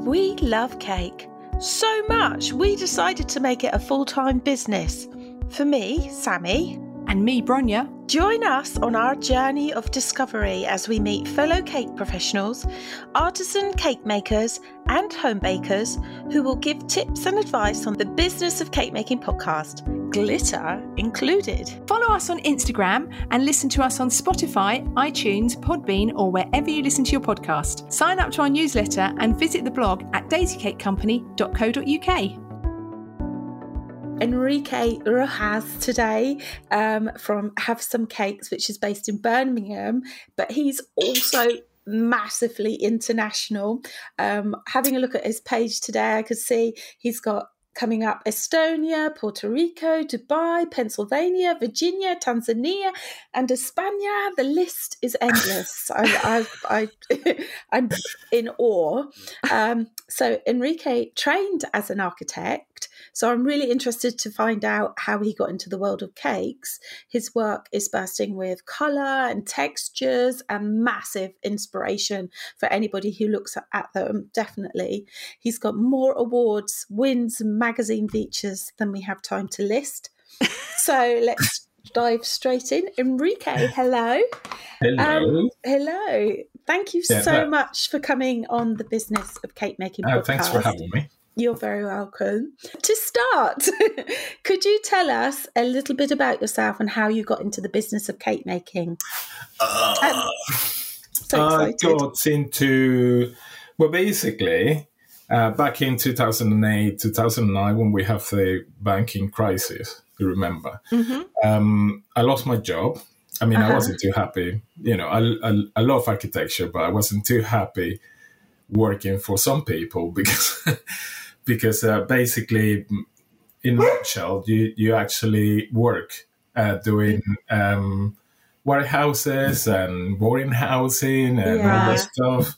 We love cake so much we decided to make it a full time business. For me, Sammy, And me, Bronya. Join us on our journey of discovery as we meet fellow cake professionals, artisan cake makers, and home bakers who will give tips and advice on the business of cake making podcast, glitter included. Follow us on Instagram and listen to us on Spotify, iTunes, Podbean, or wherever you listen to your podcast. Sign up to our newsletter and visit the blog at daisycakecompany.co.uk. Enrique Rojas today um, from Have Some Cakes, which is based in Birmingham, but he's also massively international. Um, having a look at his page today, I could see he's got coming up Estonia, Puerto Rico, Dubai, Pennsylvania, Virginia, Tanzania, and España. The list is endless. I, I, I, I'm in awe. Um, so Enrique trained as an architect. So I'm really interested to find out how he got into the world of cakes. His work is bursting with colour and textures and massive inspiration for anybody who looks at them, definitely. He's got more awards, wins, magazine features than we have time to list. So let's dive straight in. Enrique, hello. Hello. Um, hello. Thank you Yeah, so that- much for coming on the Business of Cake Making Oh, podcast. thanks for having me. You're very welcome. To start, could you tell us a little bit about yourself and how you got into the business of cake making? Um, so I got into, well, basically, uh, back in 2008, 2009, when we have the banking crisis, you remember, Mhm. um, I lost my job. I mean, Uh-huh. I wasn't too happy. You know, I, I, I love architecture, but I wasn't too happy working for some people because, because uh, basically, in a nutshell, you, you actually work uh, doing um, warehouses and boarding housing and all Yeah. that stuff.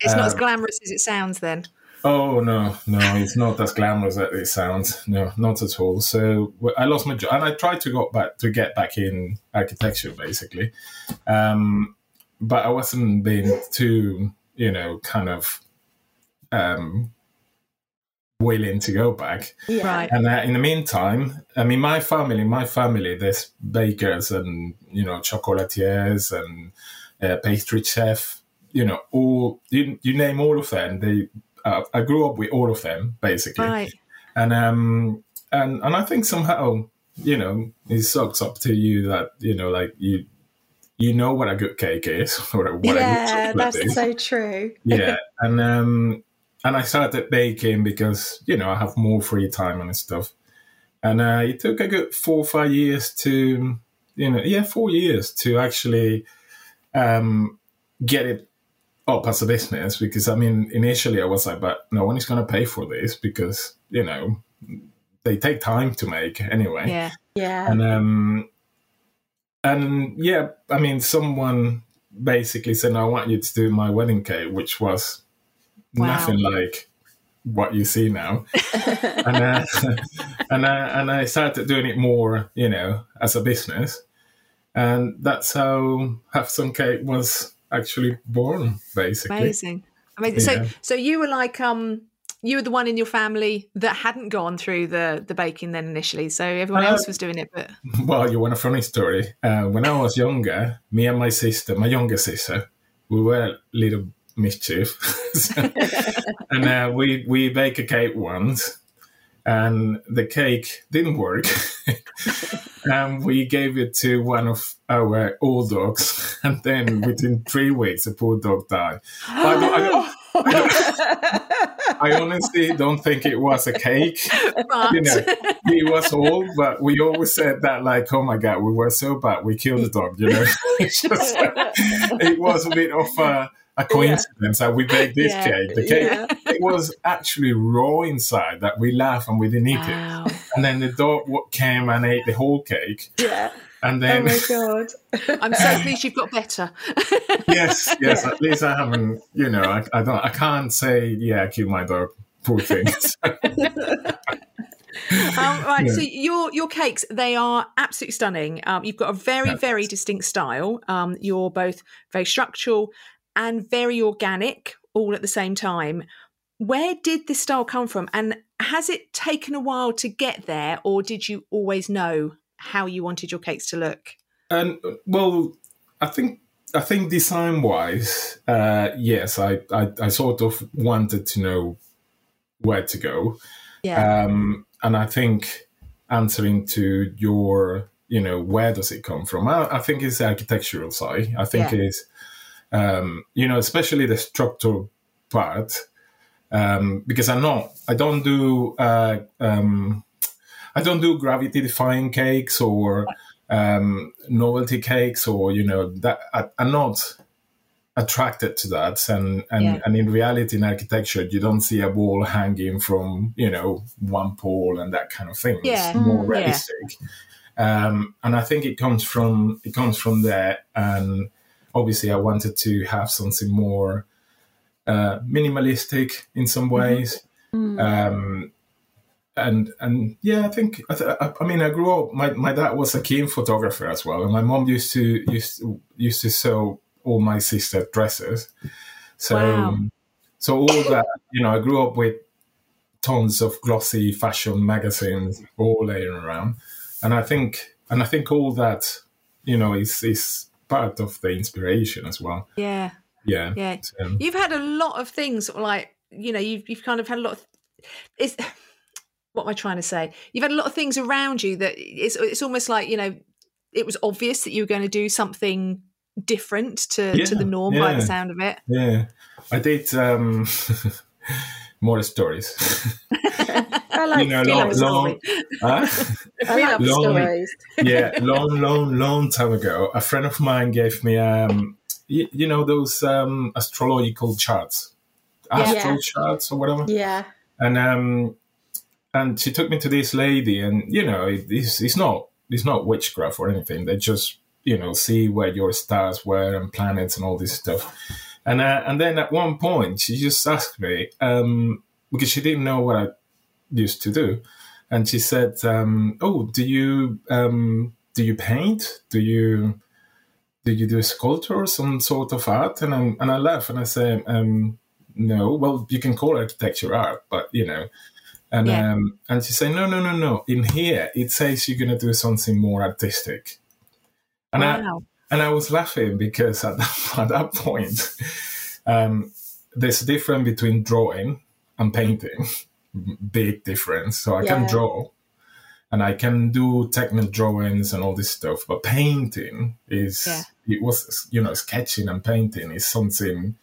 It's not as Um, glamorous as it sounds then. Oh no, no, it's not as glamorous as it sounds. No, not at all. So I lost my job, and I tried to go back to get back in architecture, basically, um, but I wasn't being too, you know, kind of um, willing to go back. Yeah. Right. And uh, in the meantime, I mean, my family, my family, there's bakers and you know chocolatiers and uh, pastry chef. You know, all you, you name all of them. They, uh, I grew up with all of them basically, Right. and um, and and I think somehow, you know, it sucks up to you that you know, like you, you know what a good cake is, or what a good Yeah, chocolate that's is so true. yeah and um and i started baking because you know i have more free time and stuff and uh, it took a good four or five years to you know yeah four years to actually um get it up as a business because i mean initially i was like but no one is going to pay for this because you know they take time to make anyway Yeah. Yeah. and um and yeah i mean someone basically said i want you to do my wedding cake which was Wow. nothing like what you see now and uh, and I, and i started doing it more you know as a business and that's how have some cake was actually born basically Amazing. Amazing. Yeah. So so you were like um you were the one in your family that hadn't gone through the the baking then initially. So everyone Uh, else was doing it, but Well, you want a funny story? Uh, when I was younger, me and my sister, my younger sister, we were little mischief, So- and uh, we we bake a cake once, and the cake didn't work, and we gave it to one of our old dogs, and then within three weeks, the poor dog died. I, don't- I, don't- I honestly don't think it was a cake but you know, he was old, but we always said that like, oh my god, we were so bad, we killed the dog. You know, It's just, it was a bit of a, a coincidence that we baked this Yeah. cake. The cake Yeah. it was actually raw inside that we laughed and we didn't eat wow. it. And then the dog came and ate the whole cake. yeah. And then, Oh my god. I'm so pleased you've got better. yes, yes, at least I haven't. You know, I, I don't. I can't say yeah, I killed my dog. Poor thing. Um, right, Yeah. so your your cakes they are absolutely stunning. Um, you've got a very Yeah. very distinct style. Um, you're both very structural and very organic, all at the same time. where did this style come from, and has it taken a while to get there, or did you always know how you wanted your cakes to look? And well, I think I think design wise, uh, yes, I, I, I sort of wanted to know where to go. Yeah. Um, and I think answering to your, you know, where does it come from? I, I think it's the architectural side. I think Yeah. it's, um, you know, especially the structural part, um, because I know I don't do, uh, um, I don't do gravity defying cakes or um, novelty cakes or you know that I, I'm not attracted to that and and, Yeah. and in reality in architecture you don't see a wall hanging from you know one pole and that kind of thing Yeah. it's more Mm, yeah. realistic um, and I think it comes from it comes from there and obviously I wanted to have something more uh, minimalistic in some ways Mm. um, and and yeah, I think I, th- I, I mean I grew up. My, my dad was a keen photographer as well, and my mom used to used to, used to sew all my sister dresses. So Wow. so all that you know, I grew up with tons of glossy fashion magazines all laying around, and I think and I think all that you know is is part of the inspiration as well. Yeah. Yeah, Yeah. So, You've had a lot of things like, you know, you've you've kind of had a lot of it's what am I trying to say? You've had a lot of things around you that it's it's almost like, you know, it was obvious that you were going to do something different to, to the norm by the sound of it. yeah. I did um, more stories. I like, you know, long, long, huh? I like long- stories. yeah, long, long, long time ago, a friend of mine gave me, um, you, you know, those um, astrological charts, astro Yeah. charts or whatever, Yeah. and um, and she took me to this lady, and you know, it- it's, it's not it's not witchcraft or anything. They just you know see where your stars were and planets and all this stuff. And uh, and then at one point, she just asked me um, because she didn't know what I used to do, and she said, um, "Oh, do you um, do you paint? Do you do you do sculpture or some sort of art?" And I, and I laugh and I say, um, "No. Well, you can call architecture art, but you know." And Yeah. um, and she said, "No, no, no, no. In here, it says you're gonna do something more artistic." And I, wow. And I was laughing because at that, at that point, um, there's a difference between drawing and painting. Big difference. So I Yeah. can draw and I can do technical drawings and all this stuff, but painting is, Yeah. it was, you know, sketching and painting is something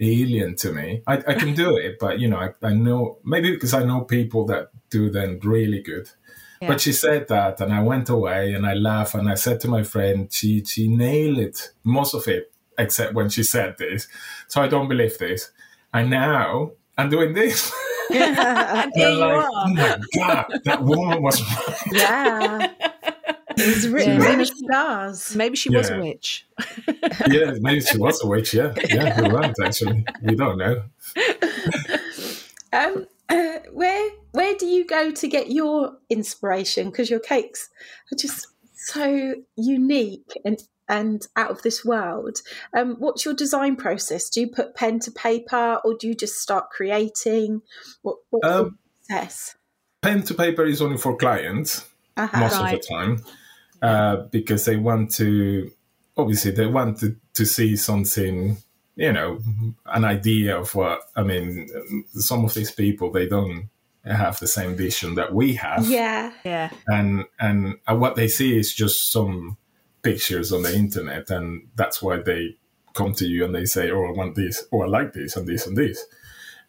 alien to me. I, I can do it, but, you know, I, I know, maybe because I know people that do them really good. Yeah. But she said that, and I went away and I laughed and I said to my friend, she she nailed it, most of it, except when she said this. So I don't believe this. And now I'm doing this. And here I'm you like, are. oh my god, that woman was right. yeah. It was written Yeah. in the stars. Maybe she was a witch. yeah, maybe she was a witch. Yeah, yeah, you're right. Actually, we don't know. Um, uh, where where do you go to get your inspiration? Because your cakes are just so unique and and out of this world. Um, what's your design process? Do you put pen to paper, or do you just start creating? What, Um, process? Pen to paper is only for clients. Uh-huh. most Right. of the time uh, because they want to obviously they want to, to see something you know an idea of what i mean some of these people they don't have the same vision that we have. Yeah, Yeah. and and what they see is just some pictures on the internet and that's why they come to you and they say oh i want this. Or i like this and this and this.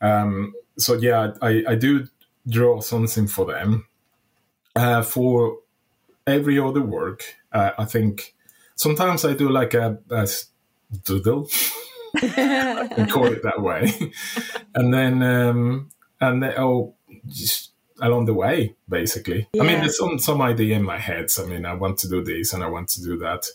Um, so yeah I, I do draw something for them. Uh, for every other work uh, i think sometimes i do like a doodle and call it that way. And then um, and then oh just along the way basically i mean there's some some idea in my head i mean i want to do this and i want to do that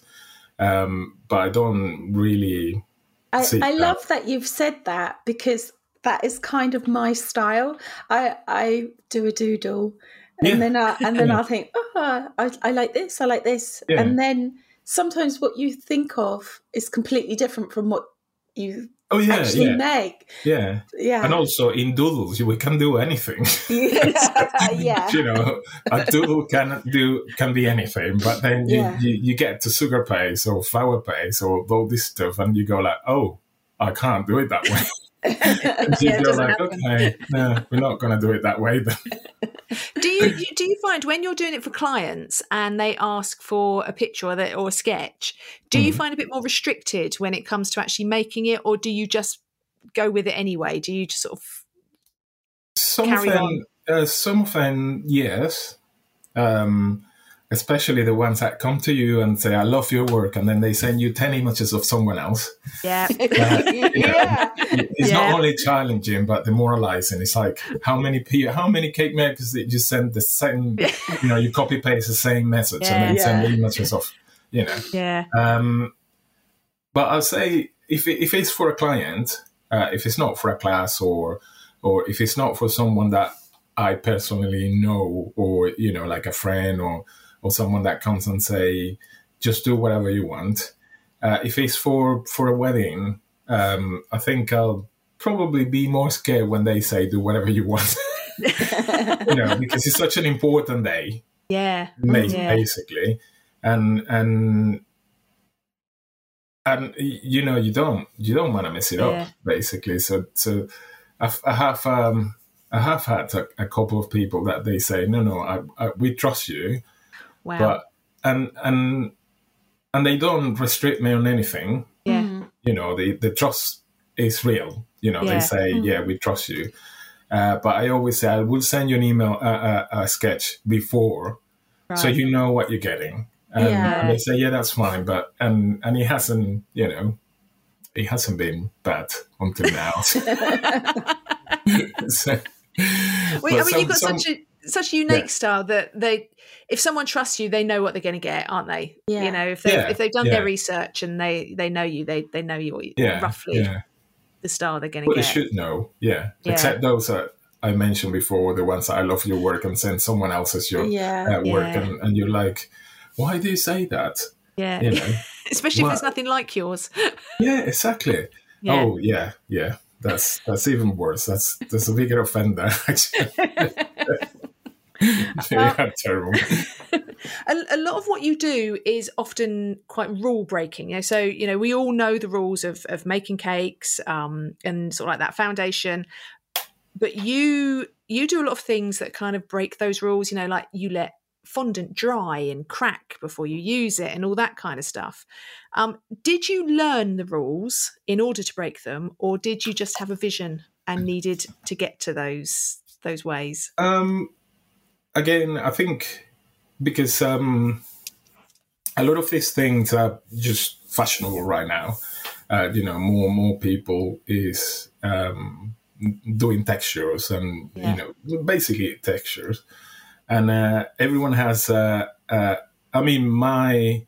um, but i don't really I, I uh, love that you've said that because that is kind of my style. I I do a doodle, and Yeah. then I and then Yeah. I think, oh, I, I like this, I like this, Yeah. and then sometimes what you think of is completely different from what you Oh yeah, actually yeah, make. yeah. Yeah. And also in doodles, we can do anything. yeah. you know, a doodle can do can be anything, but then you, Yeah. you, you get to sugar paste or flower paste or all this stuff, and you go like, oh, I can't do it that way. And you Yeah, it go doesn't like, happen. okay, no, we're not going to do it that way then. do you, you do you find when you're doing it for clients and they ask for a picture or, they, or a sketch, do you Mhm. find a bit more restricted when it comes to actually making it, or do you just go with it anyway? Do you just sort of something, Carry on. uh, some of them, yes. Um, especially the ones that come to you and say, "I love your work," and then they send you ten images of someone else. yeah yeah. It's Yeah. not only challenging but demoralizing. It's like how many pe- how many cake makers did you send the same? You know, you copy paste the same message and then Yeah. send Yeah. images of, you know. yeah Um, but I'll say if it, if it's for a client, uh, if it's not for a class or or if it's not for someone that I personally know or you know like a friend or or someone that comes and say just do whatever you want. Uh, if it's for for a wedding, um, I think I'll probably be more scared when they say do whatever you want. you know, because it's such an important day yeah ma- Yeah. basically and and and you know you don't you don't want to mess it Yeah. up basically so so I've, i have um i have had a, a couple of people that they say no no I, I, we trust you wow but and and and they don't restrict me on anything yeah Mm. you know the the trust is real you know Yeah. they say Mhm. yeah we trust you uh, but i always say i will send you an email a, a, a sketch before right. so you know what you're getting. And, Yeah. and they say, yeah, that's fine, but and and it hasn't, you know, it hasn't been bad until now. So- Wait, I mean, some- you've got some- such a such a unique Yeah. style that they, if someone trusts you, they know what they're going to get, aren't they? Yeah. You know, if they Yeah, have if they've done yeah. their research and they they know you, they they know you yeah, roughly yeah. the style they're going to Well, they should know, yeah. Yeah. Except those that I mentioned before, the ones that I love your work and send someone else's your Yeah. uh, work, Yeah. and, and you're like, why do you say that? Yeah, You know, especially if Well- it's nothing like yours. yeah, exactly. Yeah. Oh, yeah, yeah. That's that's even worse. That's that's a bigger offender. Actually, yeah, terrible. a, a lot of what you do is often quite rule breaking. You know, so you know we all know the rules of of making cakes um, and sort of like that foundation, but you you do a lot of things that kind of break those rules. You know, like you let fondant dry and crack before you use it and all that kind of stuff. Um, did you learn the rules in order to break them, or did you just have a vision and needed to get to those those ways? Um, again, I think because um, a lot of these things are just fashionable right now. Uh, you know, more and more people is um, doing textures and Yeah. you know basically textures, and uh, everyone has. Uh, uh, I mean, my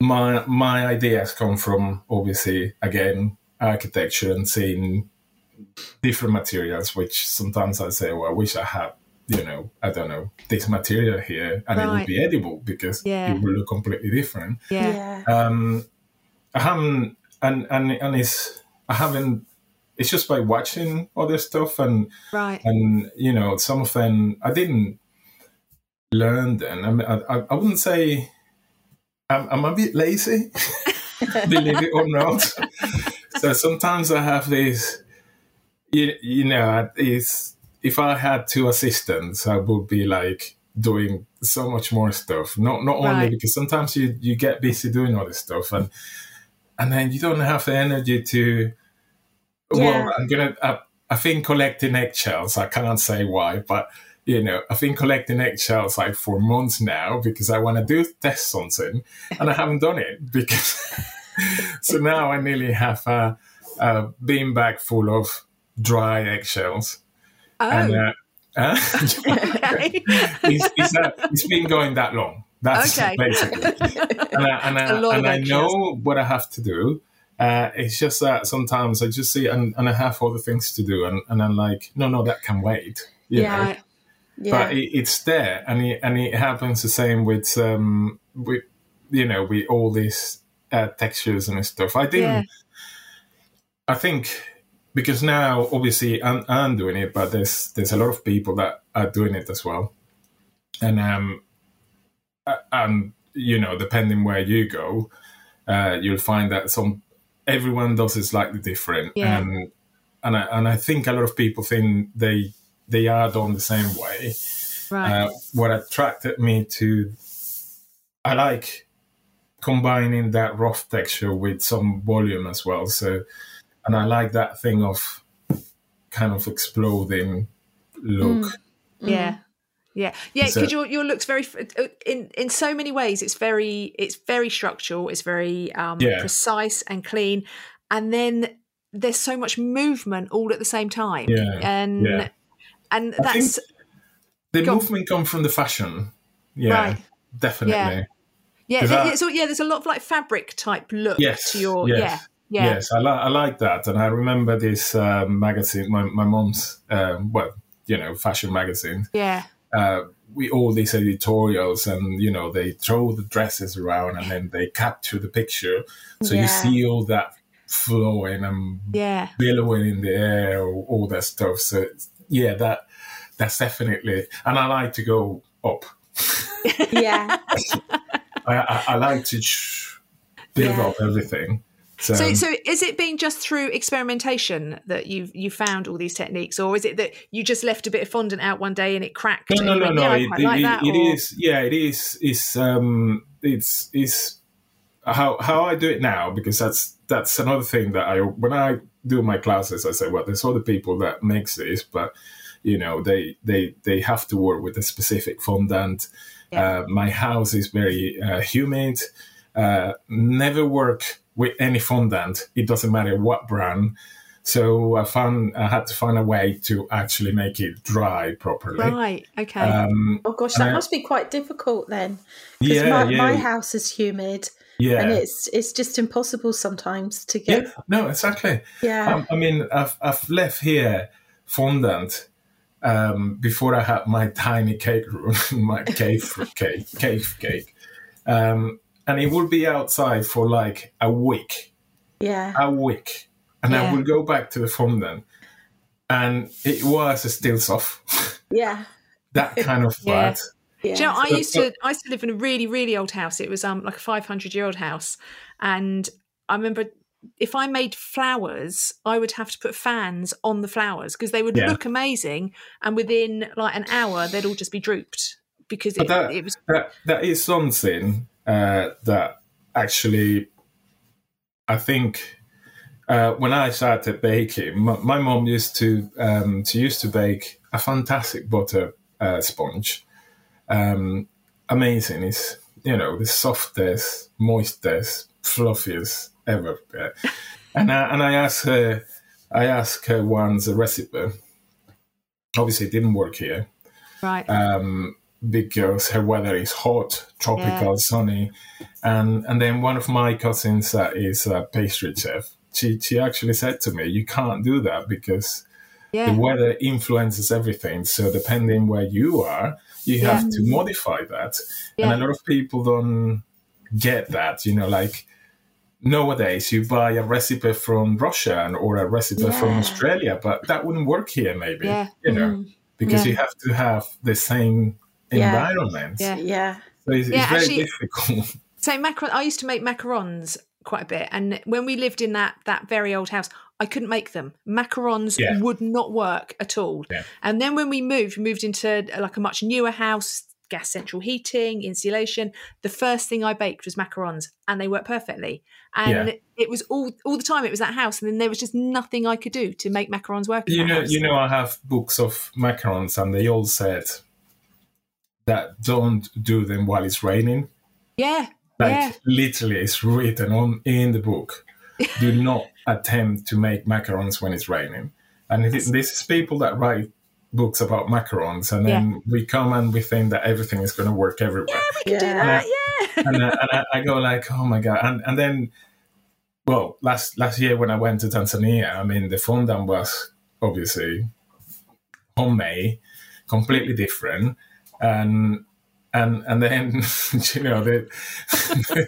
my my ideas come from obviously again architecture and seeing different materials, which sometimes I say, well, I wish I had, you know, I don't know, this material here and it Right. would be edible because Yeah. it would look completely different. Yeah, Yeah. Um, I haven't, and, and, and it's, I haven't, it's just by watching other stuff and, right. and, you know, some of them I didn't learn then. I, mean, I, I I wouldn't say, I'm, I'm a bit lazy, believe it or not. so sometimes I have this, you, you know, it's, if I had two assistants, I would be like doing so much more stuff. Not not only because sometimes you you get busy doing all this stuff, and and then you don't have the energy to. Yeah. Well, I'm gonna. I, I've been collecting eggshells. I can't say why, but you know, I've been collecting eggshells like for months now because I want to do test something, and I haven't done it because. so now I nearly have uh, uh, a, a beanbag full of dry eggshells, Oh, and uh, uh, okay. it's, it's, uh, it's been going that long. That's Okay. basically, and I, and I, and I know what I have to do. Uh, it's just that sometimes I just see and, and I have other things to do, and, and I'm like, no, no, that can wait. Yeah. Yeah. but it, it's there, and it, and it happens the same with um with you know with all these uh, textures and stuff. I didn't. I think because now obviously I'm, I'm doing it, but there's there's a lot of people that are doing it as well, and um, and you know, depending where you go, uh, you'll find that some everyone does it slightly different, Yeah. and and I, and I think a lot of people think they they are done the same way. Right. Uh, what attracted me to, I like combining that rough texture with some volume as well. So, and I like that thing of kind of exploding look. Yeah. Yeah, yeah, because your your looks very uh, in in so many ways. It's very it's very structural. It's very um, Yeah. precise and clean, and then there's so much movement all at the same time. Yeah, and yeah. and I that's The Go on. movement comes from the fashion. Yeah, Right. definitely. yeah, there- that- so yeah. There's a lot of like fabric type look Yes, to your yes, yeah yeah Yes, I, li- I like that. And I remember this uh, magazine, my, my mom's, um, well, you know, fashion magazine. yeah uh, we all these editorials and you know they throw the dresses around and then they capture the picture so Yeah. you see all that flowing and yeah billowing in the air all, all that stuff so it's- yeah that that's definitely and i like to go up Yeah. i, I, I like to build Yeah. up everything so, So, so is it being just through experimentation that you've you found all these techniques, or is it that you just left a bit of fondant out one day and it cracked? no no no went, no yeah, it, like it- that, it yeah it is it's um it's it's how how I do it now because that's that's another thing that I when I do my classes I say well there's other people that makes this but you know they they they have to work with a specific fondant. Yeah. Uh, my house is very uh, humid. Uh, never work with any fondant. It doesn't matter what brand. So I found I had to find a way to actually make it dry properly. Right. Okay. Um, Oh gosh, that I- must be quite difficult then. Because yeah, my, yeah, my house is humid yeah. and it's it's just impossible sometimes to get. Yeah, no, exactly. Yeah. Um, I mean, I've, I've left here fondant um, before I had my tiny cake room, my cave cake, cave cake, um, and it would be outside for like a week, yeah. a week, and Yeah. I would go back to the fondant, and it was still soft. Yeah. that kind of Yeah. bad. Yeah. You know, I So- used to I used to live in a really really old house. It was um like a five hundred year old house, and I remember if I made flowers, I would have to put fans on the flowers because they would Yeah. look amazing, and within like an hour they'd all just be drooped because it, that- it was that that is something uh, that actually I think uh, when I started baking, my, my mom used to um, she used to bake a fantastic butter uh, sponge. Um, amazing! It's you know the softest, moistest, fluffiest ever. And I, and I asked her, I asked her once a recipe. Obviously, it didn't work here right. um, because her weather is hot, tropical, sunny, and and then one of my cousins uh, is a pastry chef. She she actually said to me, "You can't do that because yeah. the weather influences everything. So depending where you are, you have to modify that. Yeah. And a lot of people don't get that. You know, like." Nowadays, you buy a recipe from Russia and- or a recipe from Australia, but that wouldn't work here, maybe. Yeah. You know, Mm. because Yeah. you have to have the same Yeah. environment. Yeah. Yeah. So it's, Yeah, it's very actually- difficult. So macaron, I used to make macarons quite a bit, and when we lived in that that very old house, I couldn't make them. Macarons Yeah. would not work at all. Yeah. And then when we moved, we moved into like a much newer house, gas central heating, insulation. The first thing I baked was macarons, and they worked perfectly. And Yeah. it was all all the time. It was that house, and then there was just nothing I could do to make macarons work. You know, house. you know, I have books of macarons, and they all said that don't do them while it's raining. yeah, Like yeah, literally, it's written on in the book. do not attempt to make macarons when it's raining. And it, this is people that write books about macarons, and then we come and we think that everything is going to work everywhere. Yeah, we do Yeah. that. Yeah, and, I, and I, I go like, oh my god! And and then, well, last last year when I went to Tanzania, I mean, the fondant was obviously homemade, completely different, and and and then you know they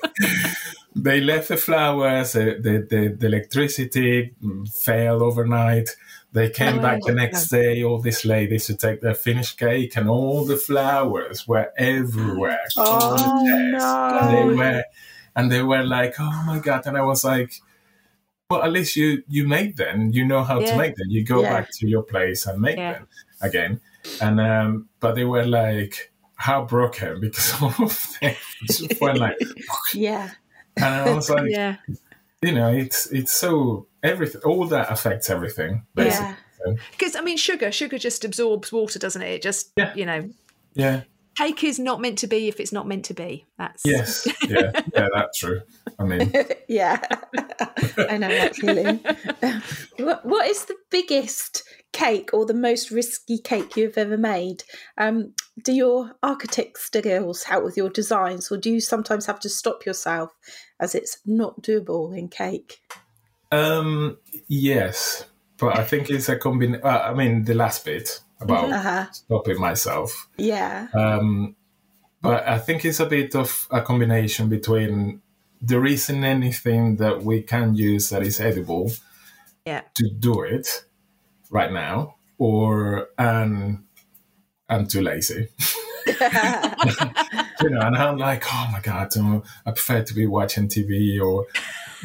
they left the flowers, the, the, the, electricity failed overnight. They came Oh, back the next day, all these ladies to take their finished cake, and all the flowers were everywhere. Oh, no. And they were, and they were like, "Oh my god!" And I was like, "Well, at least you you made them. You know how to make them. You go Yeah. back to your place and make Yeah. them again." And um, but they were like heartbroken because all of them just went like, Yeah. and I was like, Yeah. you know, it's it's so everything. All that affects everything. Basically. Yeah. Because I mean, sugar, sugar just absorbs water, doesn't it? It just, Yeah. you know, yeah. Cake is not meant to be if it's not meant to be. That's Yes. Yeah. Yeah. That's true. I mean, yeah, I know that feeling. what, what is the biggest cake or the most risky cake you've ever made? Um, do your architect skills help with your designs, or do you sometimes have to stop yourself as it's not doable in cake? um, yes, but I think it's a combination. Uh, I mean, the last bit about Uh huh. stopping myself. Yeah. Um, but I think it's a bit of a combination between there isn't anything that we can use that is edible Yeah. to do it right now, or um, I'm too lazy. you know, and I'm like, oh my god, I prefer to be watching TV or,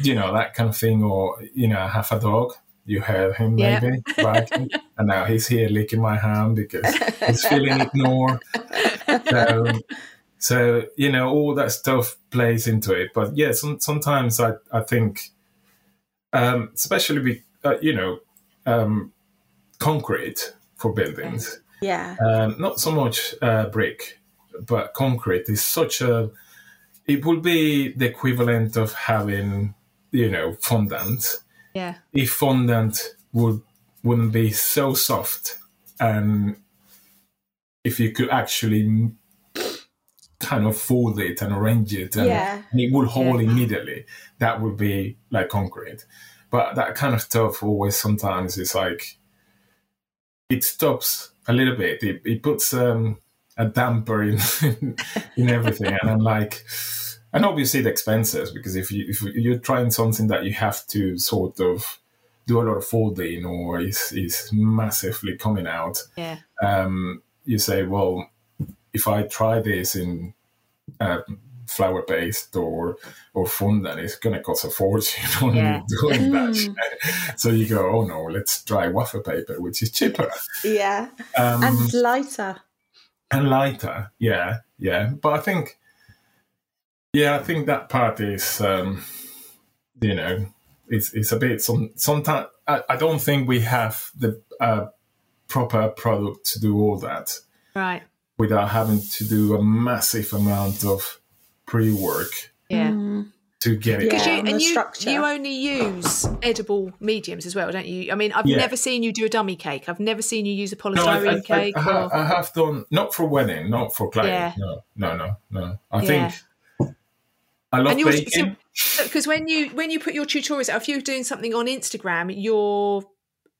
you know, that kind of thing. Or you know, I have a dog. You heard him Yeah. maybe barking, and now he's here licking my hand because he's feeling ignored. So, so you know, all that stuff plays into it. But yeah, some, sometimes I I think, um, especially be, uh, you know, um, concrete for buildings yeah. um, not so much uh, brick, but concrete is such a. It would be the equivalent of having, you know, fondant. Yeah. If fondant would wouldn't be so soft, and if you could actually kind of fold it and arrange it, and, Yeah. and it would hold Yeah. immediately, that would be like concrete. But that kind of stuff always sometimes is like it stops a little bit. It, it puts um, a damper in in everything, and I'm like, and obviously the expenses because if you if you're trying something that you have to sort of do a lot of folding or is is massively coming out, Yeah. um, you say, well, if I try this in uh, flour based or or fondant, it's going to cost a fortune on Yeah. doing that. Shit. So you go, oh no, let's try wafer paper, which is cheaper Yeah. um, And lighter. and lighter. Yeah, yeah. But I think, yeah, I think that part is, um, you know, it's it's a bit. Some sometimes I, I don't think we have the uh, proper product to do all that Right. without having to do a massive amount of pre-work Yeah. Mm. to get it. Yeah. Because you and the you, structure. you only use edible mediums as well, don't you? I mean, I've Yeah. never seen you do a dummy cake. I've never seen you use a No, I, polystyrene I, cake. I, I, have, or, I have done not for wedding, not for client. Yeah. No, no, no, no. I Yeah. think I love and yours, baking. because when you when you put your tutorials out, if you're doing something on Instagram, your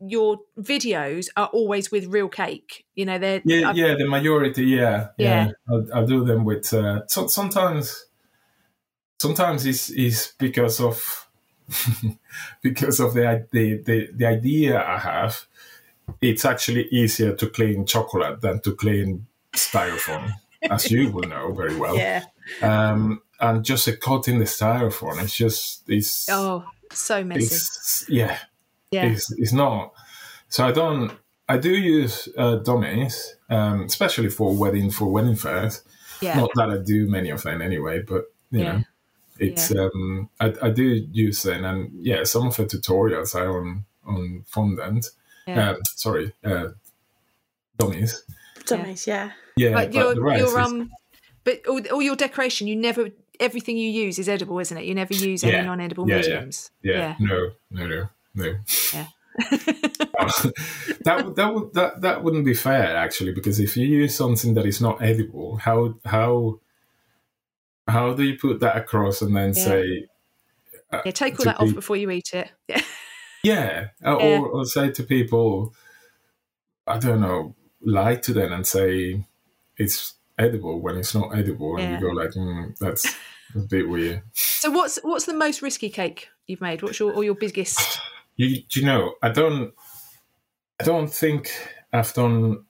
your videos are always with real cake. You know, they're Yeah, I've- yeah, the majority, yeah, yeah. Yeah. I'll, I'll do them with. Uh, so, sometimes, sometimes it's, it's because of because of the, the the the idea I have. It's actually easier to clean chocolate than to clean styrofoam, as you will know very well. yeah. Um, and just a coat in the styrofoam, it's just it's Oh, so messy. it's yeah, yeah. it's, it's not. So I don't. I do use uh, dummies, um, especially for wedding for wedding fairs. yeah. Not that I do many of them anyway, but you Yeah. know, it's um, I, I do use them, and yeah, some of the tutorials are on on fondant. Yeah. Uh, sorry, uh, dummies. Dummies, yeah. Yeah, but but your the rest your is- um, but all, all your decoration, you never everything you use is edible, isn't it? You never use any non-edible Yeah, yeah. mediums. yeah, no, no, no, no. Yeah. that that would that that wouldn't be fair actually because if you use something that is not edible, how how how do you put that across and then Yeah. say uh, Yeah, take all that off before you eat it. Yeah. yeah, uh, or, Yeah. or say to people, I don't know, lie to them and say it's edible when it's not edible, and Yeah. you go like, mm, that's a bit weird. So what's what's the most risky cake you've made? What's your or your biggest? You, do you know, I don't, I don't think I've done.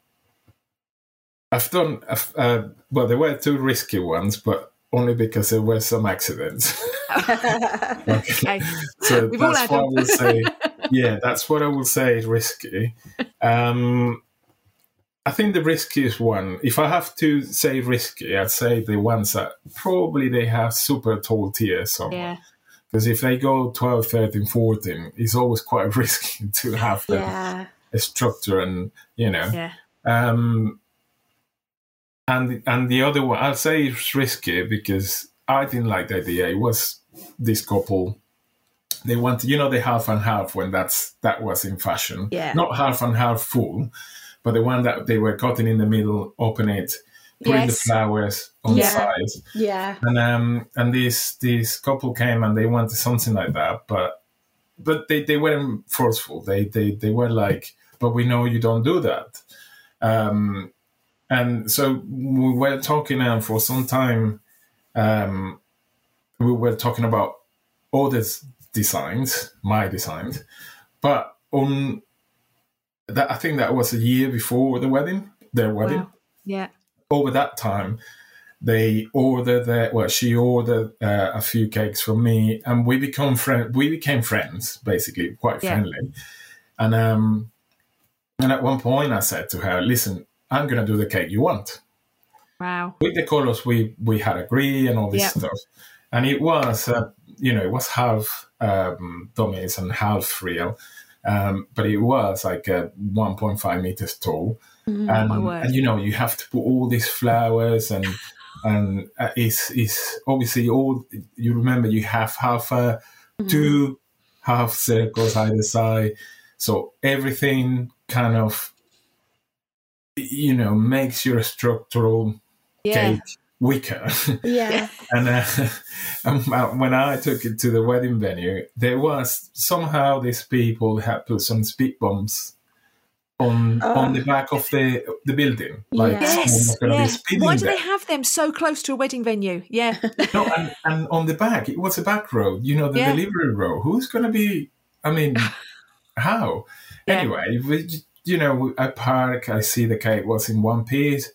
I've done. Uh, well, there were two risky ones, but only because there were some accidents. Okay. so We've all that's had what I will say. Yeah, that's what I will say is risky. Um, I think the riskiest one, if I have to say risky, I'd say the ones that probably they have super tall tiers. Yeah. Because if they go 12, 13, 14, it's always quite risky to have them yeah. a structure and, you know. Yeah. Um, and and the other one, I'll say it's risky because I didn't like the idea. It was this couple. They wanted, you know, the half and half when that's that was in fashion. Yeah. Not half and half full, but the one that they were cutting in the middle, open it, putting the flowers on Yeah. the sides, Yeah. and um and this this couple came and they wanted something like that, but but they they weren't forceful. They they they were like, but we know you don't do that. Um, and so we were talking um, for some time. Um, we were talking about other designs, my designs, but on that I think that was a year before the wedding, their wedding Wow. Yeah. over that time, they ordered the well, she ordered uh, a few cakes from me, and we become friend. We became friends, basically, quite Yeah. friendly. And um, and at one point, I said to her, "Listen, I'm gonna do the cake you want Wow. with the colors we we had agreed and all this Yeah. stuff." And it was, uh, you know, it was half um, dummies and half real. Um, but it was like uh, 1.5 meters tall. And, Oh my and you know you have to put all these flowers and and uh, it's it's obviously all you remember you have half a two half circles either side. So everything kind of you know makes your structural Yeah. cake weaker Yeah. and, uh, and when I took it to the wedding venue, there was somehow these people had put some speed bumps on Oh. on the back of the the building, like. Yes. Yeah. Why do there. they have them so close to a wedding venue? Yeah. No, and, and on the back, it was a back road, you know, the Yeah. delivery road. Who's going to be? I mean, how? Yeah. Anyway, we, you know, I park, I see the cake was in one piece,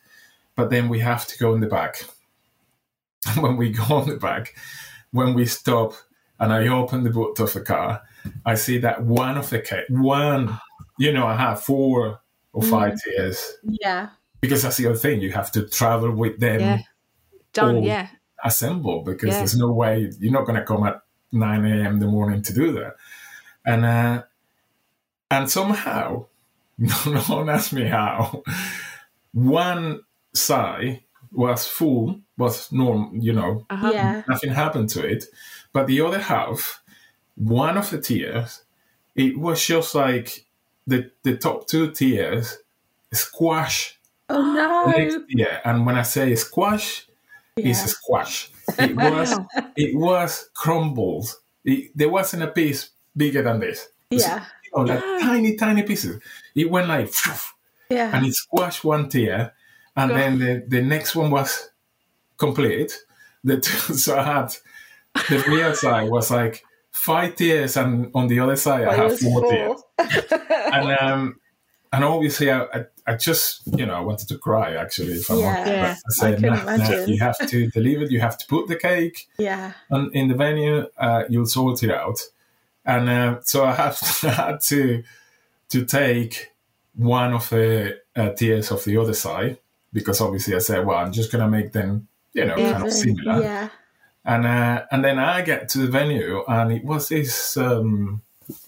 but then we have to go in the back. when we go on the back, when we stop and I open the boot of the car, I see that one of the cake, one, you know, I have four or five tiers Yeah. because that's the other thing. You have to travel with them Yeah. Done. Yeah. assemble because Yeah. there's no way you're not going to come at 9 a.m. in the morning to do that. And uh, and somehow, no one asked me how, one side was full, was normal, you know, Uh-huh. Yeah. nothing happened to it. But the other half, one of the tiers, it was just like the, the top two tiers squash Oh no. tier. And when I say squash, it's a squash. It was it was crumbled. It, there wasn't a piece bigger than this. Yeah. You know, like Yeah. tiny, tiny pieces. It went like, Yeah. and it squashed one tier, and God. then the, the next one was complete. The two, so I had the real side was like five tiers, and on the other side I Well, it have four tiers. four. And um, and obviously I, I, I just you know I wanted to cry actually. If I'm Yeah. Yeah. But I said, I can "Nah, nah, you have to deliver. it, You have to put the cake yeah. and in the venue, uh, you'll sort it out. And uh, so I had, I had to to take one of the uh, tiers of the other side because obviously I said, well, I'm just going to make them, you know, Yeah, kind of similar. Yeah. And uh, and then I get to the venue, and it was this um,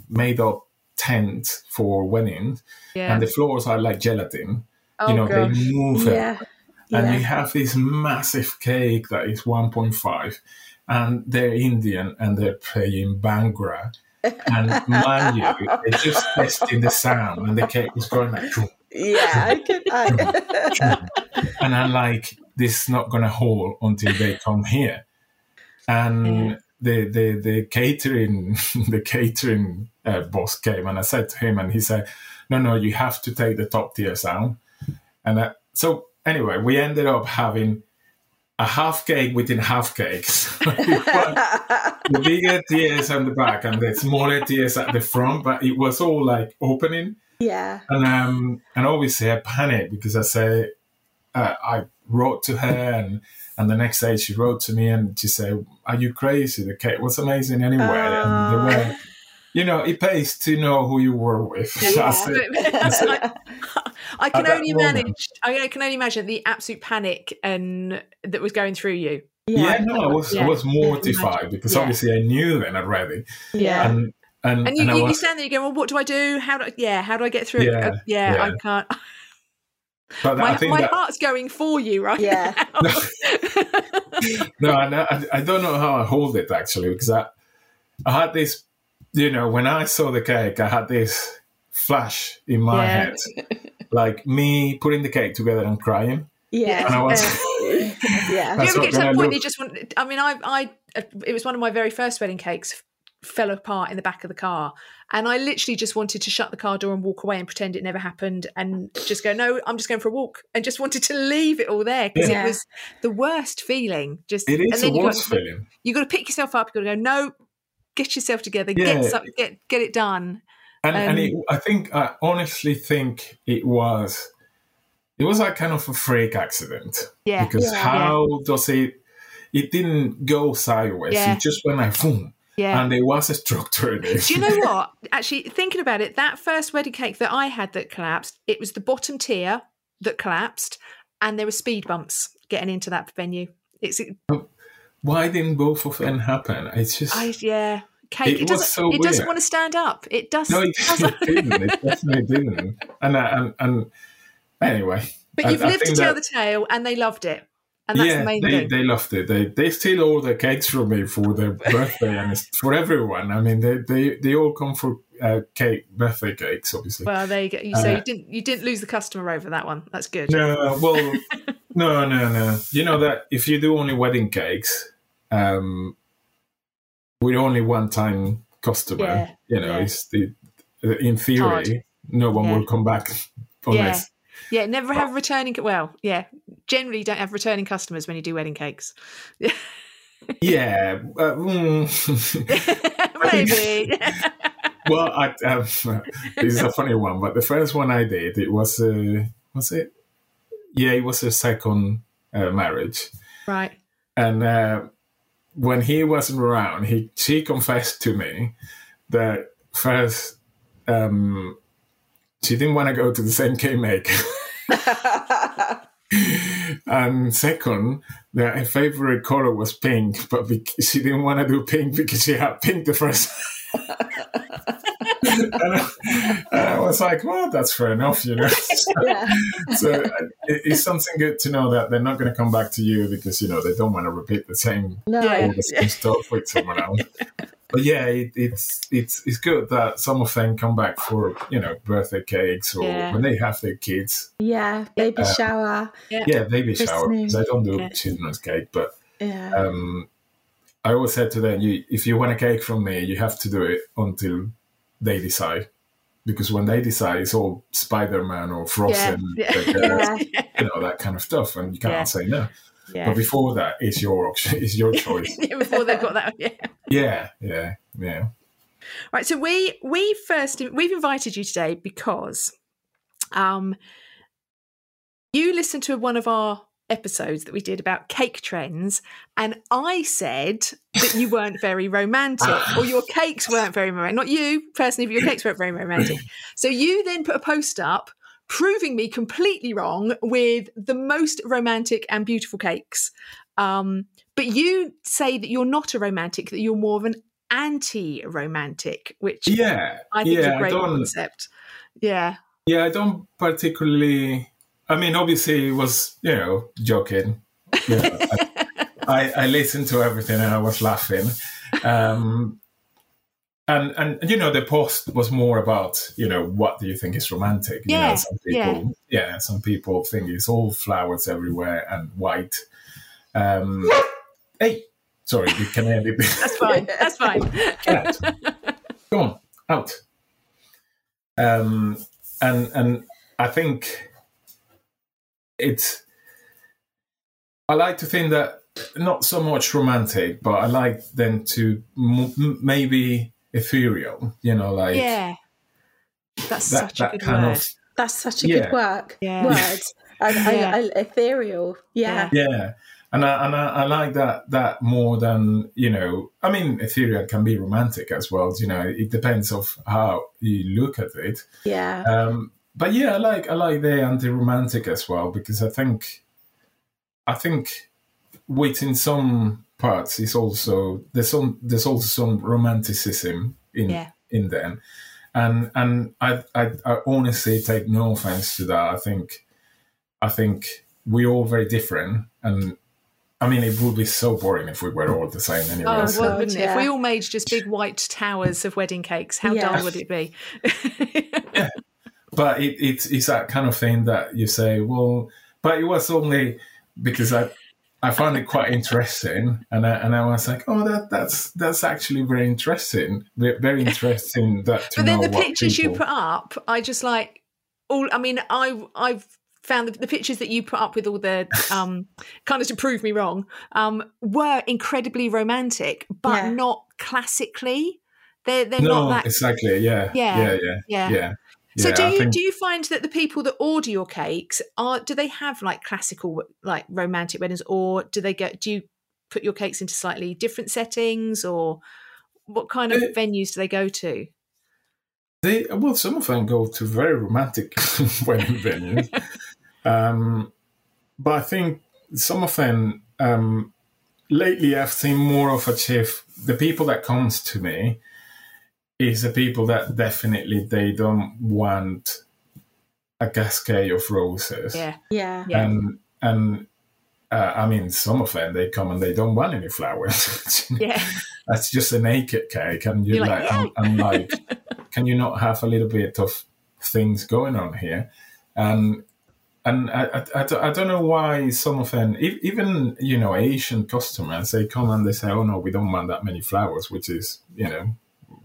made up tent for weddings, Yeah. and the floors are like gelatin. oh you know, gosh. they move it Yeah. and you have this massive cake that is 1.5 and they're indian and they're playing bhangra and mind you they're just testing the sound and the cake was going like Yeah. I can. I, and i'm like this is not gonna hold until they come here and Yeah. the, the the catering the catering uh, boss came and i said to him and he said no no you have to take the top tiers down and uh, so anyway, we ended up having a half cake within half cakes. the bigger tiers on the back and the smaller tiers at the front, but it was all like opening. Yeah. And um and obviously I panicked because I say uh, I wrote to her and and the next day she wrote to me and she said, "Are you crazy? The cake was amazing anyway." And they were, you know, it pays to know who you were with. Yeah. I said- I I, I can At that only moment. manage. I can only imagine the absolute panic and that was going through you. yeah, no, I was I was mortified because Yeah. obviously I knew then already, Yeah. and and, And you, I you, you was, stand there, you go, "Well, what do I do? How do? I, yeah, how do I get through it? Yeah, Uh, yeah, yeah. I can't. but My, I think my that heart's going for you right Yeah. now. no, I, I, I don't know how I hold it actually because I, I had this, you know, when I saw the cake, I had this flash in my Yeah. head, like me putting the cake together and crying, and Yeah. I was, Yeah. Do you ever get to that I point look- you just want? I mean, I, I, it was one of my very first wedding cakes fell apart in the back of the car, and I literally just wanted to shut the car door and walk away and pretend it never happened, and just go, no, I'm just going for a walk, and just wanted to leave it all there because Yeah. it was the worst feeling. Just it and is a then you worst got, feeling. you got to pick yourself up. You got to go, no, get yourself together, Yeah. get some, get get it done. And, and Um, it, I think, I honestly think it was, it was like kind of a freak accident. Yeah, Because Yeah. how does it, it didn't go sideways. Yeah. It just went like, boom. Yeah. And there was a structure in it. Do you know what? Actually, thinking about it, that first wedding cake that I had that collapsed, it was the bottom tier that collapsed, and there were speed bumps getting into that venue. It's Why didn't both of them happen? It's just. I yeah, cake. It It, doesn't. so it doesn't want to stand up. It does. No, it, doesn't. it didn't. It definitely didn't. And and and anyway, But you've I lived to tell that- the tale, and they loved it, and that's yeah, the main they, thing. they loved it. They they steal all the cakes from me for their birthday and it's for everyone. I mean, they they, they all come for uh, cake birthday cakes, obviously. well, there you go. You, so Uh, you didn't. You didn't lose the customer over that one. That's good. no, well, no, no, no. You know that if you do only wedding cakes, um, with only one time customer, Yeah, you know, yeah. it's the in hard. theory, no one Yeah. will come back unless. Yeah, never have returning. Well, yeah, generally don't have returning customers when you do wedding cakes. Yeah. Uh, mm. Maybe. well, I, um, this is a funny one, but the first one I did, it was uh, was it? Yeah, it was a second uh, marriage, right. and uh, when he wasn't around, he she confessed to me that first um, she didn't want to go to the same cake maker. and second, her favorite color was pink, but she didn't want to do pink because she had pink the first. and, I, and I was like, well, that's fair enough, you know. So, yeah. so uh, it, it's something good to know that they're not going to come back to you because you know they don't want to repeat the same No. Yeah. the same stuff with someone else. But yeah, it, it's it's it's good that some of them come back for you know birthday cakes or Yeah. when they have their kids. Yeah. Baby shower. Yeah, baby shower because I don't do Yeah. children's cake, but Yeah. um, I always said to them, you, if you want a cake from me, you have to do it until they decide. Because when they decide, it's all Spider Man or Frozen, Yeah. like, uh, yeah. you know that kind of stuff, and you can't Yeah. say no. Yeah. But before that, it's your option, it's your choice. Before they've got that. Yeah. yeah, yeah, yeah. Right. So we we first we've invited you today because um you listened to one of our episodes that we did about cake trends and I said that you weren't very romantic or your cakes weren't very romantic. Not you personally, but your cakes weren't very romantic. So you then put a post up proving me completely wrong with the most romantic and beautiful cakes. Um, but you say that you're not a romantic, that you're more of an anti-romantic, which Yeah, I think is a great don't, concept. Yeah, yeah, I don't particularly. I mean, obviously, it was you know joking. You know, I, I, I listened to everything and I was laughing. Um, and and you know the post was more about you know what do you think is romantic you Yeah, know some people yeah. some people think it's all flowers everywhere and white um hey sorry you can edit this that's fine. That's fine. Go on, out. Um, and and I think it's I like to think that not so much romantic, but I like them to m- maybe ethereal. You know, like yeah, that's that, such a good kind word. of That's such a Yeah. good work. Yeah. Word. I, I, I, ethereal. Yeah. yeah. And I, and I, I like that that more than you know. I mean, ethereal can be romantic as well. You know, it depends of how you look at it. Yeah. Um, but yeah, I like I like the anti-romantic as well because I think I think within some parts is also there's some there's also some romanticism in Yeah. in them, and and I, I I honestly take no offense to that. I think I think we're all very different, and I mean it would be so boring if we were all the same anyway. Oh, so- well, wouldn't it? If we all made just big white towers of wedding cakes, how Yeah. dull would it be? but it, it's it's that kind of thing that you say, well, but it was only because I I found it quite interesting, and I, and I was like, oh, that that's that's actually very interesting, very interesting. That to but then know the what pictures you put up, I just like all. I mean, I I've found the, the pictures that you put up with all the um kind of to prove me wrong um were incredibly romantic, but Yeah. not classically. They're they're no, not that. exactly, yeah, Yeah, yeah, yeah, yeah. yeah. So Yeah, do you think- do you find that the people that order your cakes are do they have like classical like romantic weddings or do they get do you put your cakes into slightly different settings or what kind of Uh, venues do they go to? They well, some of them go to very romantic wedding venues, um, but I think some of them um, lately I've seen more of a shift. The people that comes to me is the people that definitely they don't want a cascade of roses, Yeah. Yeah. Yeah. and and uh, I mean some of them they come and they don't want any flowers. Yeah. that's just a naked cake and you're, You're like, like, I'm, I'm like can you not have a little bit of things going on here and and I, I, I, don't, know why some of them even you know asian customers they come and they say oh no we don't want that many flowers which is you know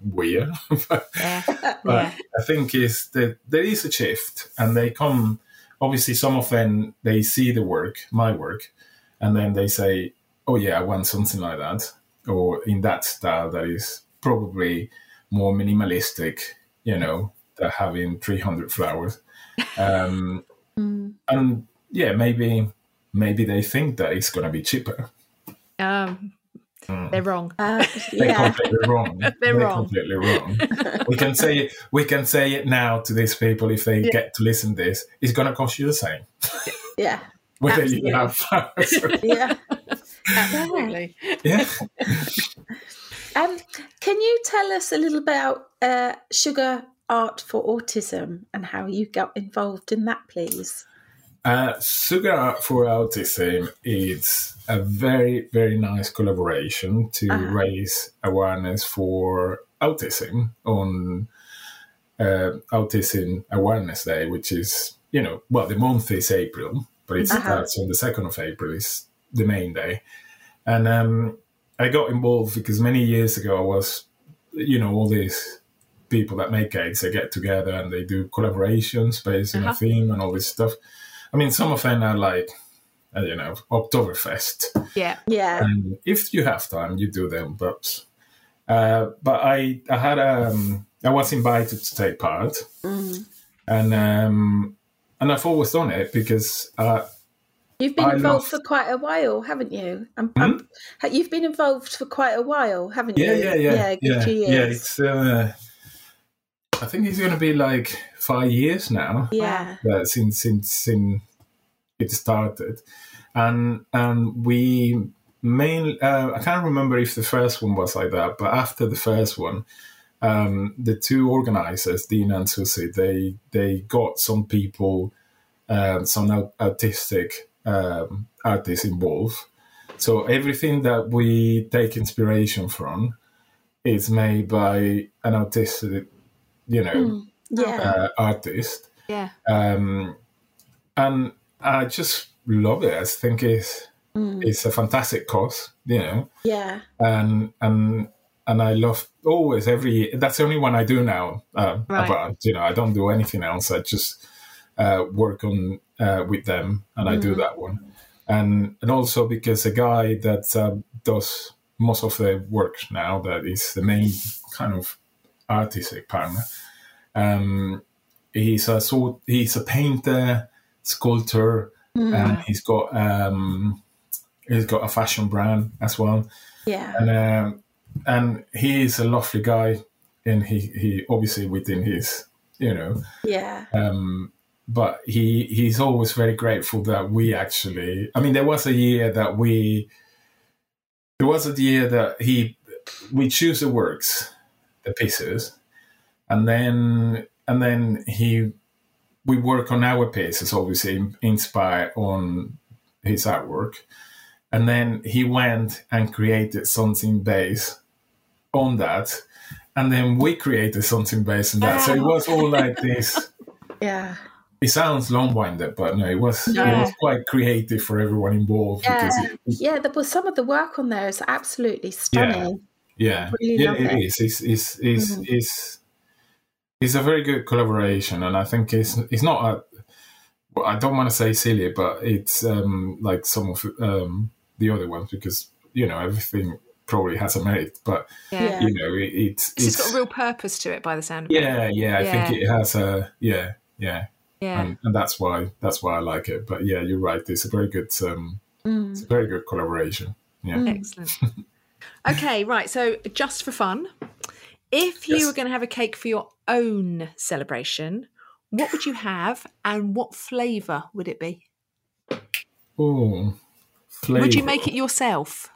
weird but Yeah. but Yeah. I think is that there is a shift, and they come. Obviously, some of them they see the work, my work, and then they say, "Oh yeah, I want something like that," or in that style that is probably more minimalistic. You know, than having three hundred flowers, um, Mm. and yeah, maybe maybe they think that it's going to be cheaper. Um Mm. they're wrong. Uh, They're yeah. completely wrong. They're wrong. completely wrong. we can say it. We can say it now to these people if they Yeah. get to listen to this. It's going to cost you the same, Yeah. whether Absolutely. you have Yeah. Absolutely. yeah. Um, can you tell us a little about uh, Sugar Art for Autism and how you got involved in that, please? Uh, Sugar for Autism is a very, very nice collaboration to Uh-huh. raise awareness for autism on uh, Autism Awareness Day, which is, you know, well, the month is April, but it Uh-huh. starts on the 2nd of April, is the main day. And um, I got involved because many years ago I was, you know, all these people that make cakes, they get together and they do collaborations based on Uh-huh. a theme and all this stuff. I mean, some of them are like, uh, you know, Oktoberfest. Yeah. Yeah. And if you have time, you do them. But uh, but I I had um I was invited to take part, Mm. and um and I've always done it because uh, You've been I involved love- for quite a while, haven't you? Um, um, ha- you've been involved for quite a while, haven't you? yeah yeah yeah Yeah, a good yeah few yeah it's uh, I think it's going to be like five years now. yeah. uh, since since since it started, and and we main uh, I can't remember if the first one was like that, but after the first one, um, the two organizers, Dean and Susie, they they got some people, um, some autistic um, artists involved. So everything that we take inspiration from is made by an autistic, you know, Mm. Yeah. uh, artist Yeah. um, and I just love it. I think it's Mm. it's a fantastic cause, you know, Yeah. and and and I love always every. That's the only one I do now. Um, Right. About you know, I don't do anything else. I just uh, work on uh, with them, and I do Mm. that one. and and also because a guy that uh, does most of the work now, that is the main kind of artistic partner. Um, he's a sort, he's a painter, sculptor, and he's got um, he's got a fashion brand as well Yeah. and um, and he is a lovely guy, and he he obviously within his you know, Yeah. um, but he he's always very grateful that we actually. I mean, there was a year that we there was a year that he we choose the works, the pieces, and then and then he we work on our pieces, obviously inspired on his artwork, and then he went and created something based on that, and then we created something based on that. So it was all like this. Yeah. It sounds long-winded, but no, it was it was quite creative for everyone involved Yeah. it, Yeah. There was some of the work on there is absolutely stunning. yeah, Really yeah, it it. is. It's it's it's, Mhm. it's it's a very good collaboration, and I think it's it's not a. Well, I don't want to say silly, but it's um, like some of um, the other ones because you know everything probably has a merit, but Yeah. Yeah. you know it, it's It's, got a real purpose to it by the sound of it. yeah, yeah. I think it has a yeah, yeah, Yeah. and, and that's why that's why I like it. But yeah, you're right. It's a very good um, Mm. it's a very good collaboration. Yeah. Mm. Excellent. okay, right. So, just for fun, if you Yes. were going to have a cake for your own celebration, what would you have and what flavour would it be? Oh, flavour. Would you make it yourself?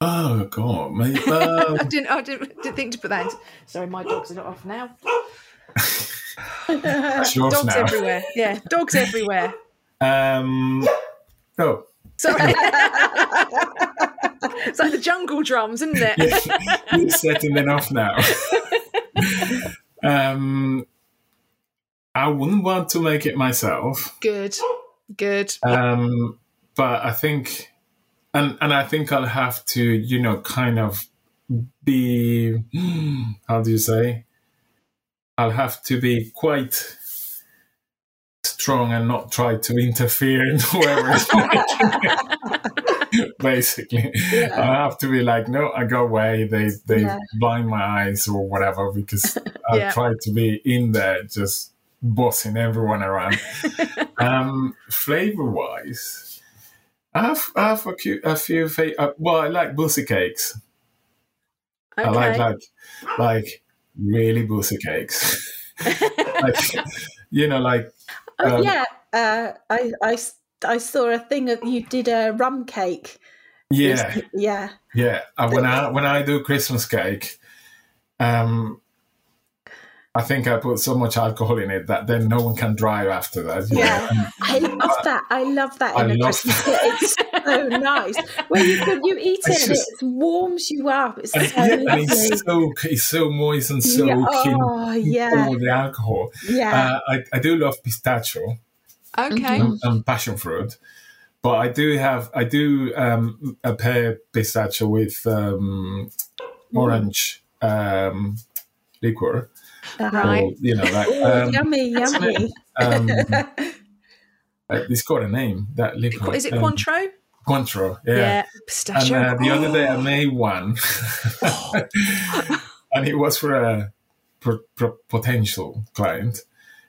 Oh God, maybe. Uh, I didn't, I didn't, didn't think to put that in. Sorry, my dogs are not off now. Dogs now. everywhere. Yeah, dogs everywhere. Um, oh, Sorry. it's like the jungle drums, isn't it? you're setting them off now. um, I wouldn't want to make it myself, Good, good. um, but I think, and and I think I'll have to, you know, kind of be, how do you say? I'll have to be quite strong and not try to interfere in whoever is making basically i have to be like no i go away they they Yeah. blind my eyes or whatever because i try to be in there just bossing everyone around um flavor wise I have, I have a few, a few fa- uh, well, I like bussy cakes. Okay. I like like like really bussy cakes. like you know, like Oh Um, yeah, uh, I, I I saw a thing of you did a rum cake. yeah, yeah, Yeah, uh, when I when I do Christmas cake, um, I think I put so much alcohol in it that then no one can drive after that. know, Yeah. I love that. I love that I in a Christmas cake. It's so nice. When you you eat it, just- it warms you up. It's so yeah, and it's so it's so moist and so Yeah, oh yeah, all the alcohol. yeah. Uh, I, I do love pistachio Okay. and, and passion fruit, but I do have I do um, a pair pistachio with um, orange um, liquor. Uh-huh. Right. Or, you know, like Ooh, um, yummy, yummy. um, it's got a name that liquor. Is it um, Cointreau? Cointreau, Yeah. yeah. And Pistachio. uh, the other day I made one, and it was for a potential client.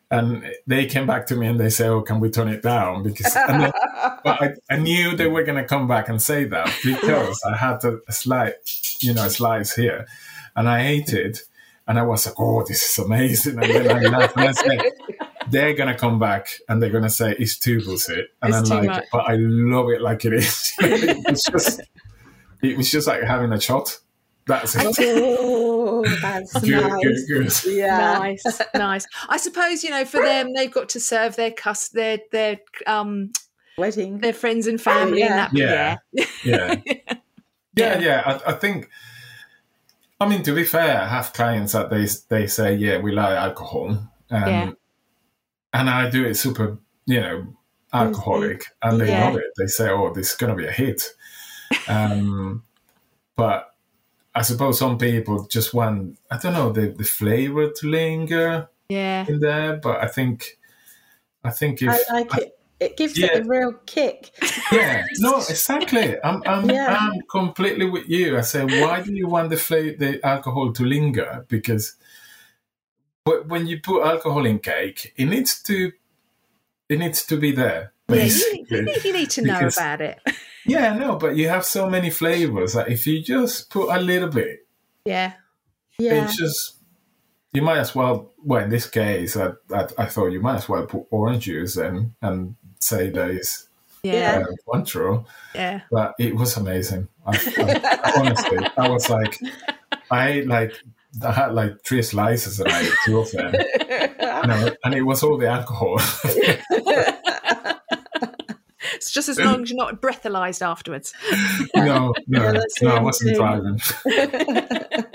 And they came back to me and they said, "Oh, can we turn it down?" Because, and then, but I, I knew they were going to come back and say that because I had a, slight, you know, slice here, and I ate it, and I was like, "Oh, this is amazing!" And then I laughed and I said, they're gonna come back and they're gonna say it's too bullshit, and It's I'm like, much. but I love it like it is. it was just, it was just like having a shot. That's it. Oh, that's Good, nice. good, good. Yeah. Nice, nice. I suppose you know for them they've got to serve their cus their their um Wedding. their friends and family and that. Yeah. Yeah. Yeah, yeah, yeah. I, I think. I mean, to be fair, I have clients that they they say, "Yeah, we like alcohol," um, Yeah. and I do it super, you know, alcoholic, and they Yeah. love it. They say, "Oh, this is gonna be a hit," um, but I suppose some people just want, I don't know, the the flavor to linger Yeah. in there. But I think, I think if I like it It gives Yeah. it a real kick. Yeah, no, exactly. I'm, I'm, Yeah. I'm completely with you. I say, why do you want the fla- the alcohol to linger? Because when you put alcohol in cake, it needs to, it needs to be there. Yeah, you, you, need, to know Because- about it. Yeah, no, but you have so many flavors that if you just put a little bit, Yeah. Yeah. it's just you might as well. Well, in this case, I, I, I thought you might as well put orange juice in and say that it's Yeah. uh, Cointreau. Yeah. But it was amazing. I, I, honestly, I was like, I like I had like three slices and I ate two of them, and it was all the alcohol. It's just as long as you're not breathalyzed afterwards. no, no, Yeah, no, I wasn't driving.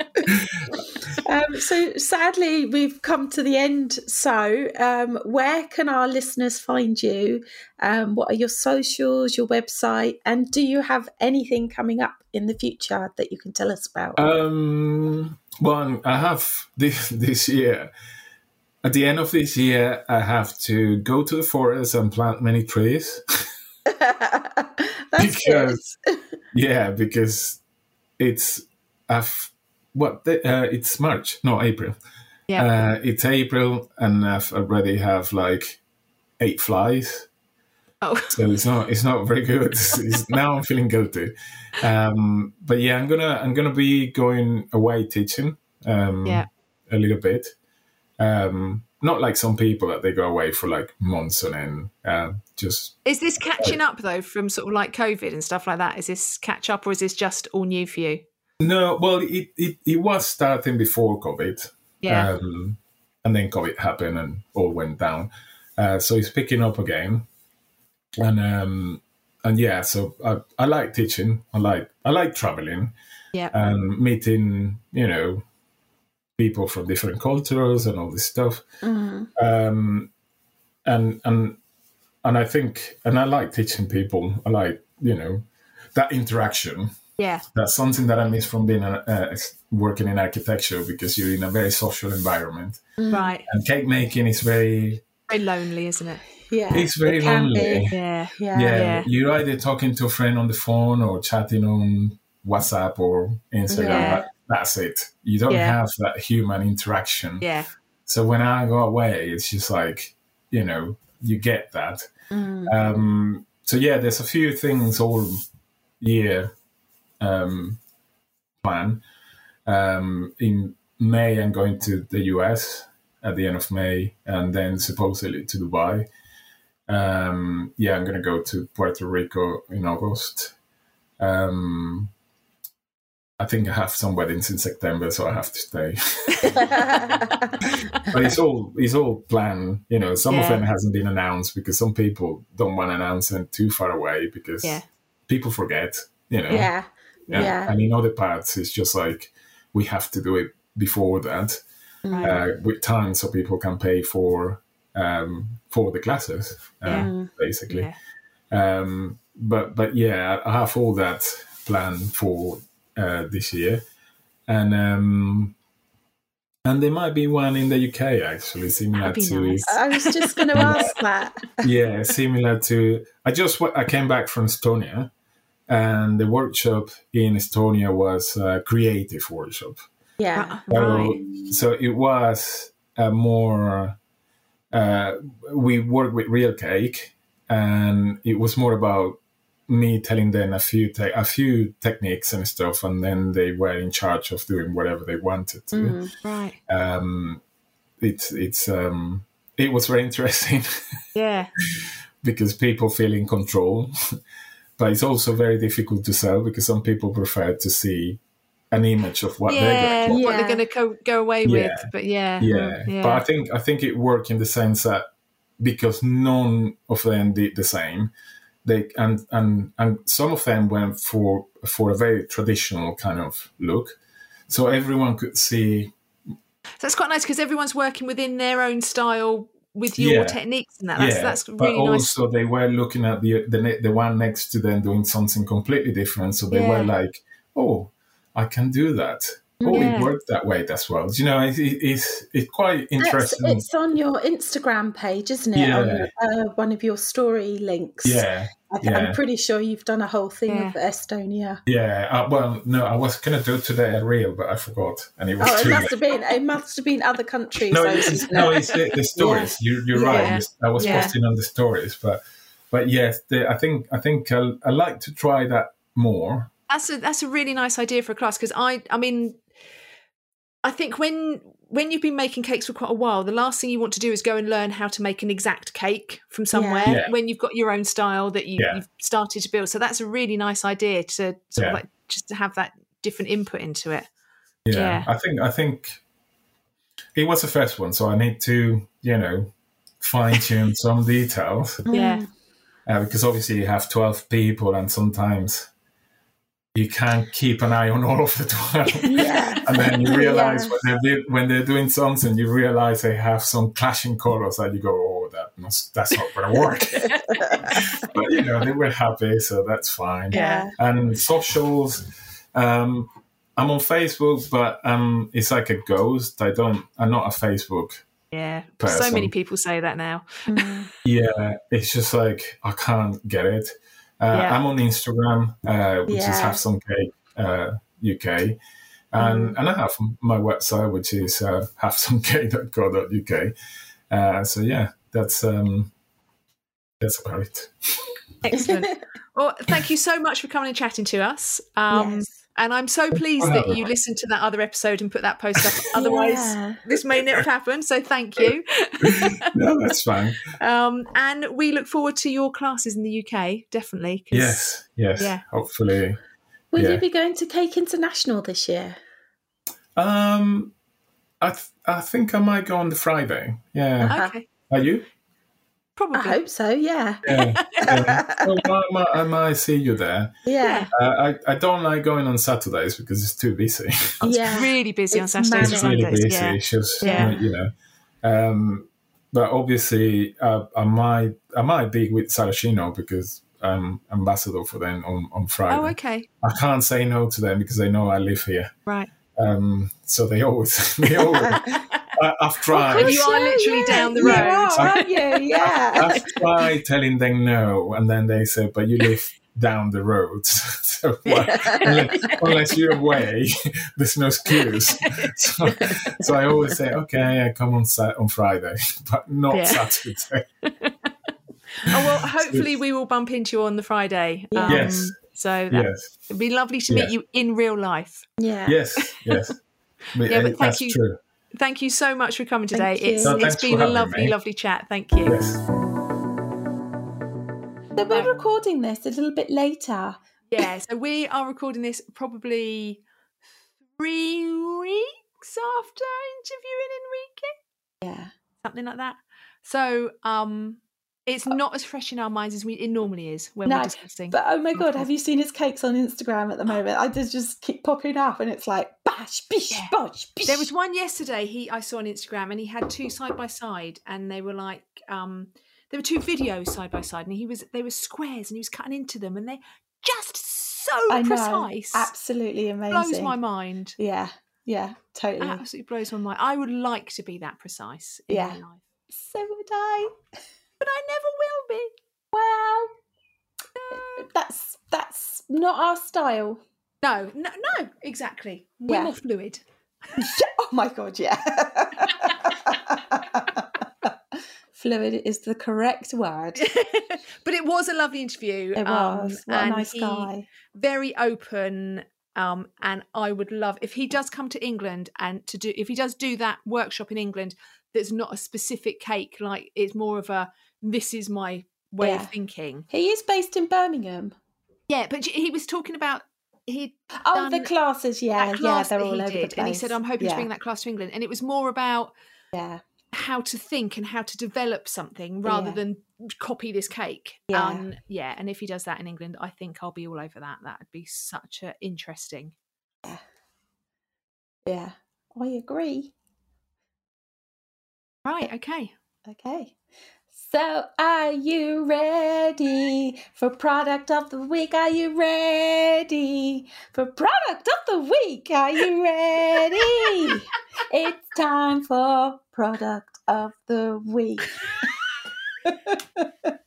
Um, so sadly, we've come to the end. So, um, where can our listeners find you? Um, what are your socials, your website, and do you have anything coming up in the future that you can tell us about? Um, well, I have this this year. At the end of this year, I have to go to the forest and plant many trees. That's because- yeah, because it's I've what the, uh, it's March, no April. Yeah. Uh, it's April, and I've already have like eight flies. Oh. so it's not it's not very good. It's, it's- now I'm feeling guilty. Um, but yeah, I'm gonna I'm gonna be going away teaching. Um, Yeah. a little bit. Um, not like some people that they go away for like months on end. Uh, just Is this catching up though from sort of like COVID and stuff like that? Is this catch up or is this just all new for you? no. Well, it it, it was starting before COVID. Yeah. Um, and then COVID happened and all went down. Uh, so it's picking up again. And um, and yeah, so I, I like teaching. I like I like traveling yeah. and meeting, you know, people from different cultures and all this stuff. Mhm. Um, and and and I think and I like teaching people. I like you know that interaction yeah. that's something that I miss from being a, uh, working in architecture because you're in a very social environment. Right. And cake making is very, Very lonely, isn't it? Yeah, it's very it lonely. Yeah. Yeah. Yeah, Yeah. you're either talking to a friend on the phone or chatting on WhatsApp or Instagram. Yeah. That's it. You don't Yeah. have that human interaction. Yeah. So when I go away, it's just like, you know, you get that. Mm. Um, so yeah, there's a few things all year um, plan. Um, in May, I'm going to the US at the end of May, and then supposedly to Dubai. Um, yeah, I'm going to go to Puerto Rico in August. Um, I think I have some weddings in September, so I have to stay. but it's all it's all planned. You know, some of them hasn't been announced because some people don't want to announce them too far away because Yeah. people forget. You know, yeah, yeah. And in other parts, it's just like we have to do it before that Mm. uh, with time, so people can pay for um, for the classes, uh, Yeah. basically. Yeah. Um, but but yeah, I have all that planned for uh, this year, and um, and there might be one in the UK actually, similar to nice. I was just going to ask that. yeah, similar to. I just I came back from Estonia, and the workshop in Estonia was a creative workshop. Yeah, Uh, So, right. so it was a more. Uh, we worked with real cake, and it was more about me telling them a few te- a few techniques and stuff, and then they were in charge of doing whatever they wanted to. Mm. Right. Um, it's it's um, it was very interesting Yeah. because people feel in control, but it's also very difficult to sell because some people prefer to see an image of what yeah. they're going to What they're going to go, go away Yeah. with. But yeah. yeah. Yeah. but i think i think it worked in the sense that because none of them did the same they and and and some of them went for for a very traditional kind of look so everyone could see So that's quite nice because everyone's working within their own style with your Yeah. techniques and that. That's, yeah that's but really nice. also they were looking at the the the one next to them doing something completely different so they were like oh i can do that all Yeah. it worked that way as well. You know, it, it, it's it's quite It's, interesting. it's on your Instagram page, isn't it? On Yeah. uh, one of your story links. yeah, I th- yeah. I'm pretty sure you've done a whole thing Yeah. of Estonia. yeah. Uh, well, no, I was gonna do it today at real, but I forgot, and it was Oh, it must late. have been. It must have been other countries. No, though, it's, no, it's the, the stories. You, you're right. I was Yeah. posting on the stories, but but yes, the, I think I think I, I like to try that more. That's a that's a really nice idea for a class because I I mean I think when when you've been making cakes for quite a while, the last thing you want to do is go and learn how to make an exact cake from somewhere Yeah. when you've got your own style that you, Yeah. you've started to build. So that's a really nice idea to sort Yeah. of like just to have that different input into it. Yeah, Yeah. I think I think it was the first one, so I need to you know fine tune some details Yeah. uh, because obviously you have twelve people, and sometimes you can't keep an eye on all of the twelve. Yeah. And then you realize Yeah. when they're do- when they're doing something, you realize they have some clashing colors, and you go, "Oh, that must that's not going to work." but you know, they were happy, so that's fine. Yeah. And socials, um, I'm on Facebook, but um, it's like a ghost. I don't. I'm not a Facebook. Yeah. So many people say that now. Mm. Yeah, it's just like I can't get it. Uh, Yeah. I'm on Instagram, uh, which is Yeah. Have Some Cake uh, UK, Mm. and and I have my website, which is uh, havesomecake.co.uk. Uh, so yeah, that's um, that's about it. Excellent. well, thank you so much for coming and chatting to us. Um, Yes. And I'm so pleased that you listened to that other episode and put that post up. Otherwise, Yeah. this may not have happened. So thank you. no, that's fine. Um, and we look forward to your classes in the UK, definitely. Yes, yes. Yeah. Hopefully, Will Yeah. you be going to Cake International this year? um, I th- I think I might go on the Friday. Yeah, Okay. are you? Probably. I hope so. Yeah. Yeah. yeah. Well, I, might, I might see you there. Yeah. Uh, I, I don't like going on Saturdays because it's too busy. It's Yeah. really busy on Saturdays it's really busy. Yeah. It's just Yeah. you know. Um, but obviously, uh, I might I might be with Saracino because I'm ambassador for them on on Friday. Oh, okay. I can't say no to them because they know I live here. Right. Um, so they always they always. I, I've tried. And you are literally down the You road. are, aren't you? Yeah. I've tried telling them no, and then they said, "But you live down the road, so what? unless, unless you're away, there's no excuse." So, so I always say, "Okay, I come on Sat on Friday, but not Yeah. Saturday." Oh, well, hopefully we will bump into you on the Friday. Yeah. Um, yes. So that, Yes, it'd be lovely to meet Yeah. you in real life. yeah. yes, yes. But, Yeah, but thank that's you. true. Thank you so much for coming today. Thank you. It's No, it's thanks for been a lovely, me. lovely chat. Thank you. Yes. So we're recording this a little bit later. Yeah, so we are recording this probably three weeks after interviewing Enrique, Yeah. something like that. So um it's not as fresh in our minds as we it normally is when No, we're discussing. But oh my god, have you seen his cakes on Instagram at the moment? I just just keep popping up, and it's like bash, bish, Yeah. bosh, bish. There was one yesterday he I saw on Instagram and he had two side by side and they were like um there were two videos side by side and he was they were squares and he was cutting into them and they're just so I know, precise. absolutely amazing. Blows my mind. Yeah, yeah, totally. Absolutely blows my mind. I would like to be that precise in Yeah. my life. so would I. But I never will be. Well, that's that's not our style. No, no, no, exactly. We're Yeah. more fluid. oh my god, yeah. Fluid is the correct word. but it was a lovely interview. It um, was. what a nice guy. Very open. Um, and I would love if he does come to England and to do if he does do that workshop in England that's not a specific cake, like it's more of a this is my way Yeah. of thinking. He is based in Birmingham. Yeah, but he was talking about he Oh, the classes, yeah, that yeah, they're all he over did, the place. and he said I'm hoping yeah, to bring that class to England, and it was more about Yeah, how to think and how to develop something rather Yeah. than copy this cake. Yeah. Um, yeah. And if he does that in England, I think I'll be all over that. That would be such a interesting. Yeah yeah. I agree. Right. Okay. Okay. So, are you ready for product of the week? Are you ready for product of the week? Are you ready? it's time for product of the week. Have you been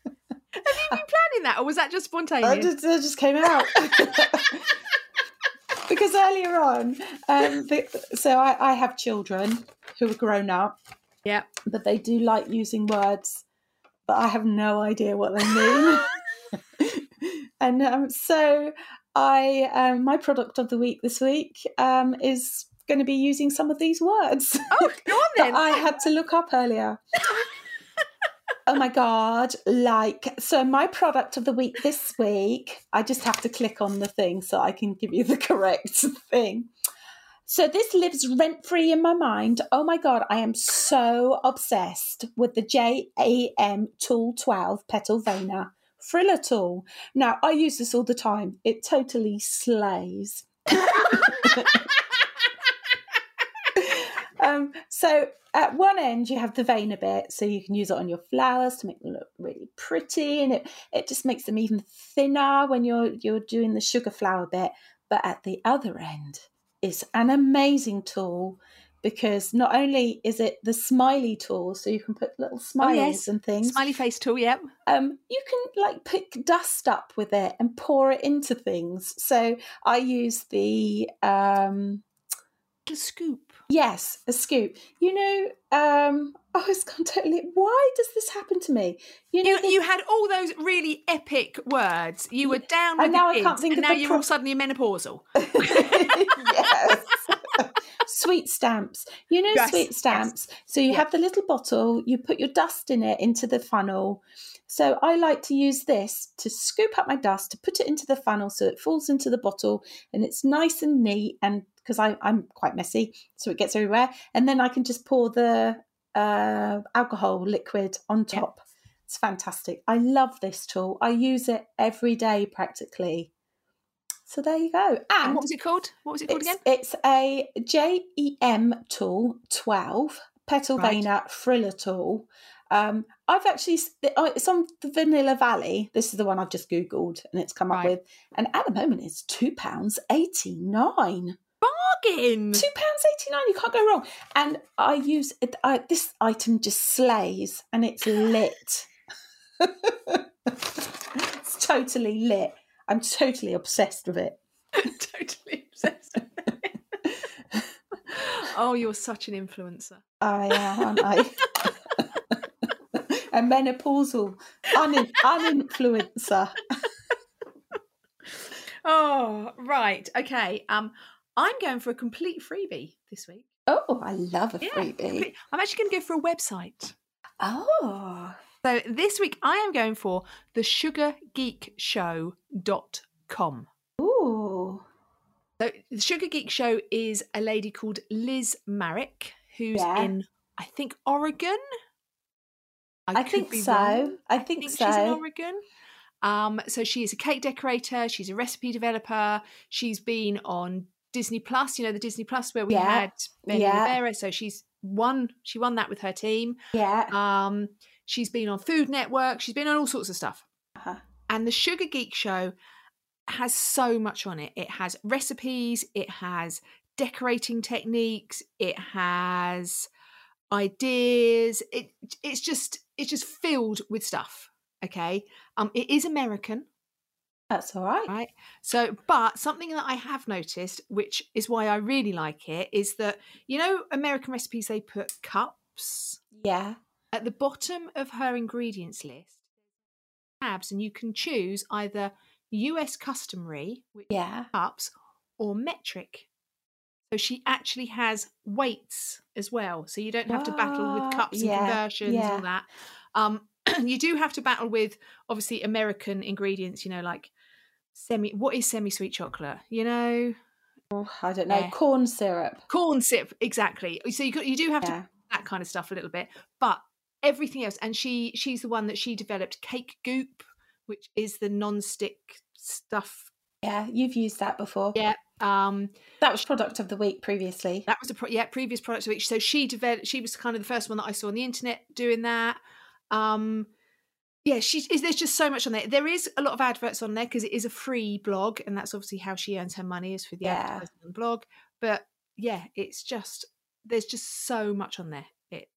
planning that, or was that just I spontaneous? just, it just came out. because earlier on, um, the, so I, I have children who are grown up, Yeah. but they do like using words but I have no idea what they mean. and um, so I, um, my product of the week this week um, is going to be using some of these words Oh, go on that then. I had to look up earlier. oh my god! Like, so my product of the week this week, I just have to click on the thing so I can give you the correct thing. So this lives rent free in my mind. Oh my god, I am so obsessed with the JEM Tool 12 Petal Veiner Friller tool. Now I use this all the time. It totally slays. um, so at one end you have the veiner bit, so you can use it on your flowers to make them look really pretty, and it it just makes them even thinner when you're you're doing the sugar flower bit. But at the other end is an amazing tool because not only is it the smiley tool, so you can put little smileys yes. and things. Smiley face tool, yep. Um, you can like pick dust up with it and pour it into things. So I use the um, The scoop. Yes, a scoop. You know, um, oh, it's gone totally. Why does this happen to me? You know, You, you had all those really epic words. You were down And with now I can't think and of now the you're pro- all suddenly menopausal. yes. sweet stamps. You know, Yes, sweet yes. stamps. So you Yeah. have the little bottle, you put your dust in it into the funnel. So I like to use this to scoop up my dust, to put it into the funnel so it falls into the bottle and it's nice and neat. And because I'm quite messy, so it gets everywhere. And then I can just pour the uh, alcohol liquid on top. It's fantastic. I love this tool. I use it every day practically. So there you go. And And what was it called? What was it called it's, again? it's a JEM tool 12 petal Right. veiner friller tool. Um, I've actually it's on the Vanilla Valley. This is the one I've just googled and it's come up with, and at the moment it's two pounds eighty nine. Bargain. Two pounds eighty nine. You can't go wrong. And I use it. I, this item just slays, and it's lit. it's totally lit. I'm totally obsessed with it. totally obsessed. with it. oh, you're such an influencer. I am, aren't I? A menopausal un- uninfluencer. Oh, right. Okay. Um, I'm going for a complete freebie this week. Oh, I love a Yeah, freebie. I'm actually going to go for a website. Oh, So this week I am going for the sugargeekshow.com. ooh, So the Sugar Geek Show is a lady called Liz Marek, who's Yeah. in, I think, Oregon. I, could think so. wrong. I I think, think so. she's in Oregon. Um, so she is a cake decorator. She's a recipe developer. She's been on Disney Plus. You know the Disney Plus where we Yeah, had Benny yeah. Rivera. So she's won. She won that with her team. yeah. Um, she's been on Food Network. She's been on all sorts of stuff. Uh-huh. And the Sugar Geek Show has so much on it. It has recipes. It has decorating techniques. It has ideas. It it's just it's just filled with stuff. Okay. Um, it is American, That's all right. right? So, but something that I have noticed, which is why I really like it, is that you know American recipes they put cups Yeah. at the bottom of her ingredients list. Tabs, and you can choose either US customary, which Yeah. cups, or metric. So she actually has weights as well. So you don't have to battle with cups and Yeah, conversions, yeah. all that. Um, you do have to battle with obviously American ingredients, you know, like semi what is semi-sweet chocolate? You know? Oh, I don't know. Yeah. Corn syrup. Corn sip, exactly. So you got, you do have to that kind of stuff a little bit but everything else and she she's the one that she developed cake goop which is the non-stick stuff Yeah. You've used that before. yeah um That was product of the week previously. that was a pro- yeah previous product of which so she developed she was kind of the first one that i saw on the internet doing that Um, yeah, she's is there's just so much on there. There is a lot of adverts on there because it is a free blog, and that's obviously how she earns her money is for the Yeah. advertising and blog. But yeah, it's just there's just so much on there. It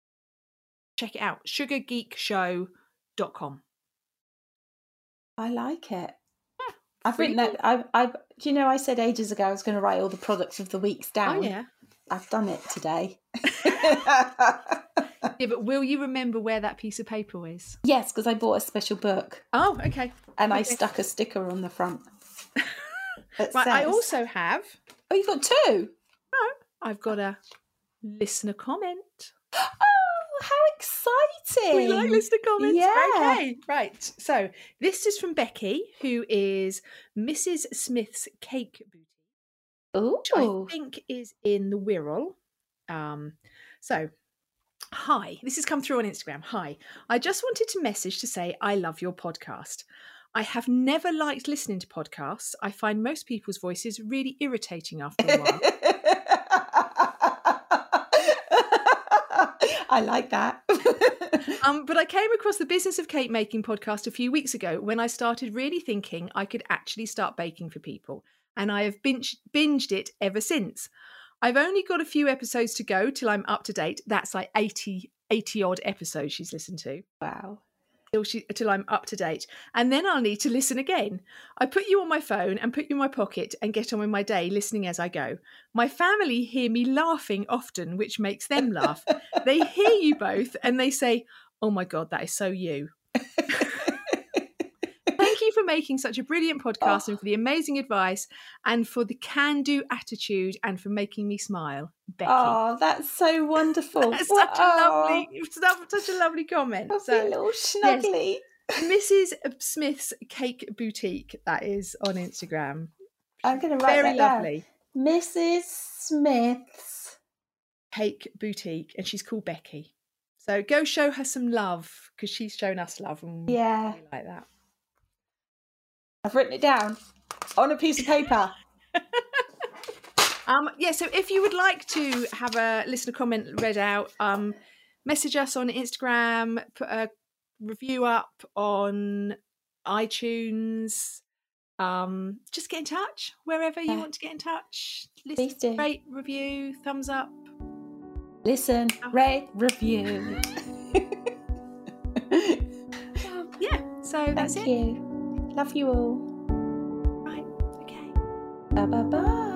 check it out, sugargeekshow.com. I like it. Yeah, I've written that. I, I, do you know, I said ages ago I was going to write all the products of the weeks oh, down. Oh yeah. I've done it today. Yeah, but will you remember where that piece of paper is? yes, because I bought a special book Oh, okay. and I stuck a sticker on the front. Right, I also have Oh, you've got two. No, I've got a listener comment. Oh, how exciting! We like listener comments. Yeah. Okay, right. So this is from Becky, who is Mrs. Smith's Cake Boutique, which Ooh. I think is in the Wirral. Um, so, hi, this has come through on Instagram. Hi, I just wanted to message to say I love your podcast. I have never liked listening to podcasts. I find most people's voices really irritating after a while. I like that. Um, but I came across the Business of Cake Making podcast a few weeks ago when I started really thinking I could actually start baking for people. And I have binge- binged it ever since. I've only got a few episodes to go till I'm up to date. That's like 80, 80 odd episodes she's listened to. wow. Till, she, till I'm up to date. And then I'll need to listen again. I put you on my phone and put you in my pocket and get on with my day listening as I go. My family hear me laughing often, which makes them laugh. they hear you both and they say, Oh my God, that is so you. You for making such a brilliant podcast Oh. and for the oh. amazing advice and for the can do attitude and for making me smile. Becky. Oh, that's so wonderful. That's such a lovely, oh, such- a lovely comment. I So, a little snuggly. Mrs. Smith's Cake Boutique, that is on Instagram. I'm going to write Very that down. lovely. Mrs. Smith's. Cake Boutique, and she's called Becky. So go show her some love because she's shown us love, and Yeah, we like that. I've written it down on a piece of paper. Um, yeah, so if you would like to have a listener comment read out, um, message us on Instagram, put a review up on iTunes. Um, just get in touch wherever you Yeah. want to get in touch. Please Listen, rate, review, thumbs up. Listen, Oh. rate, review. Um, yeah, so that's Thank it. you. Love you all. Right, okay. Bye bye bye.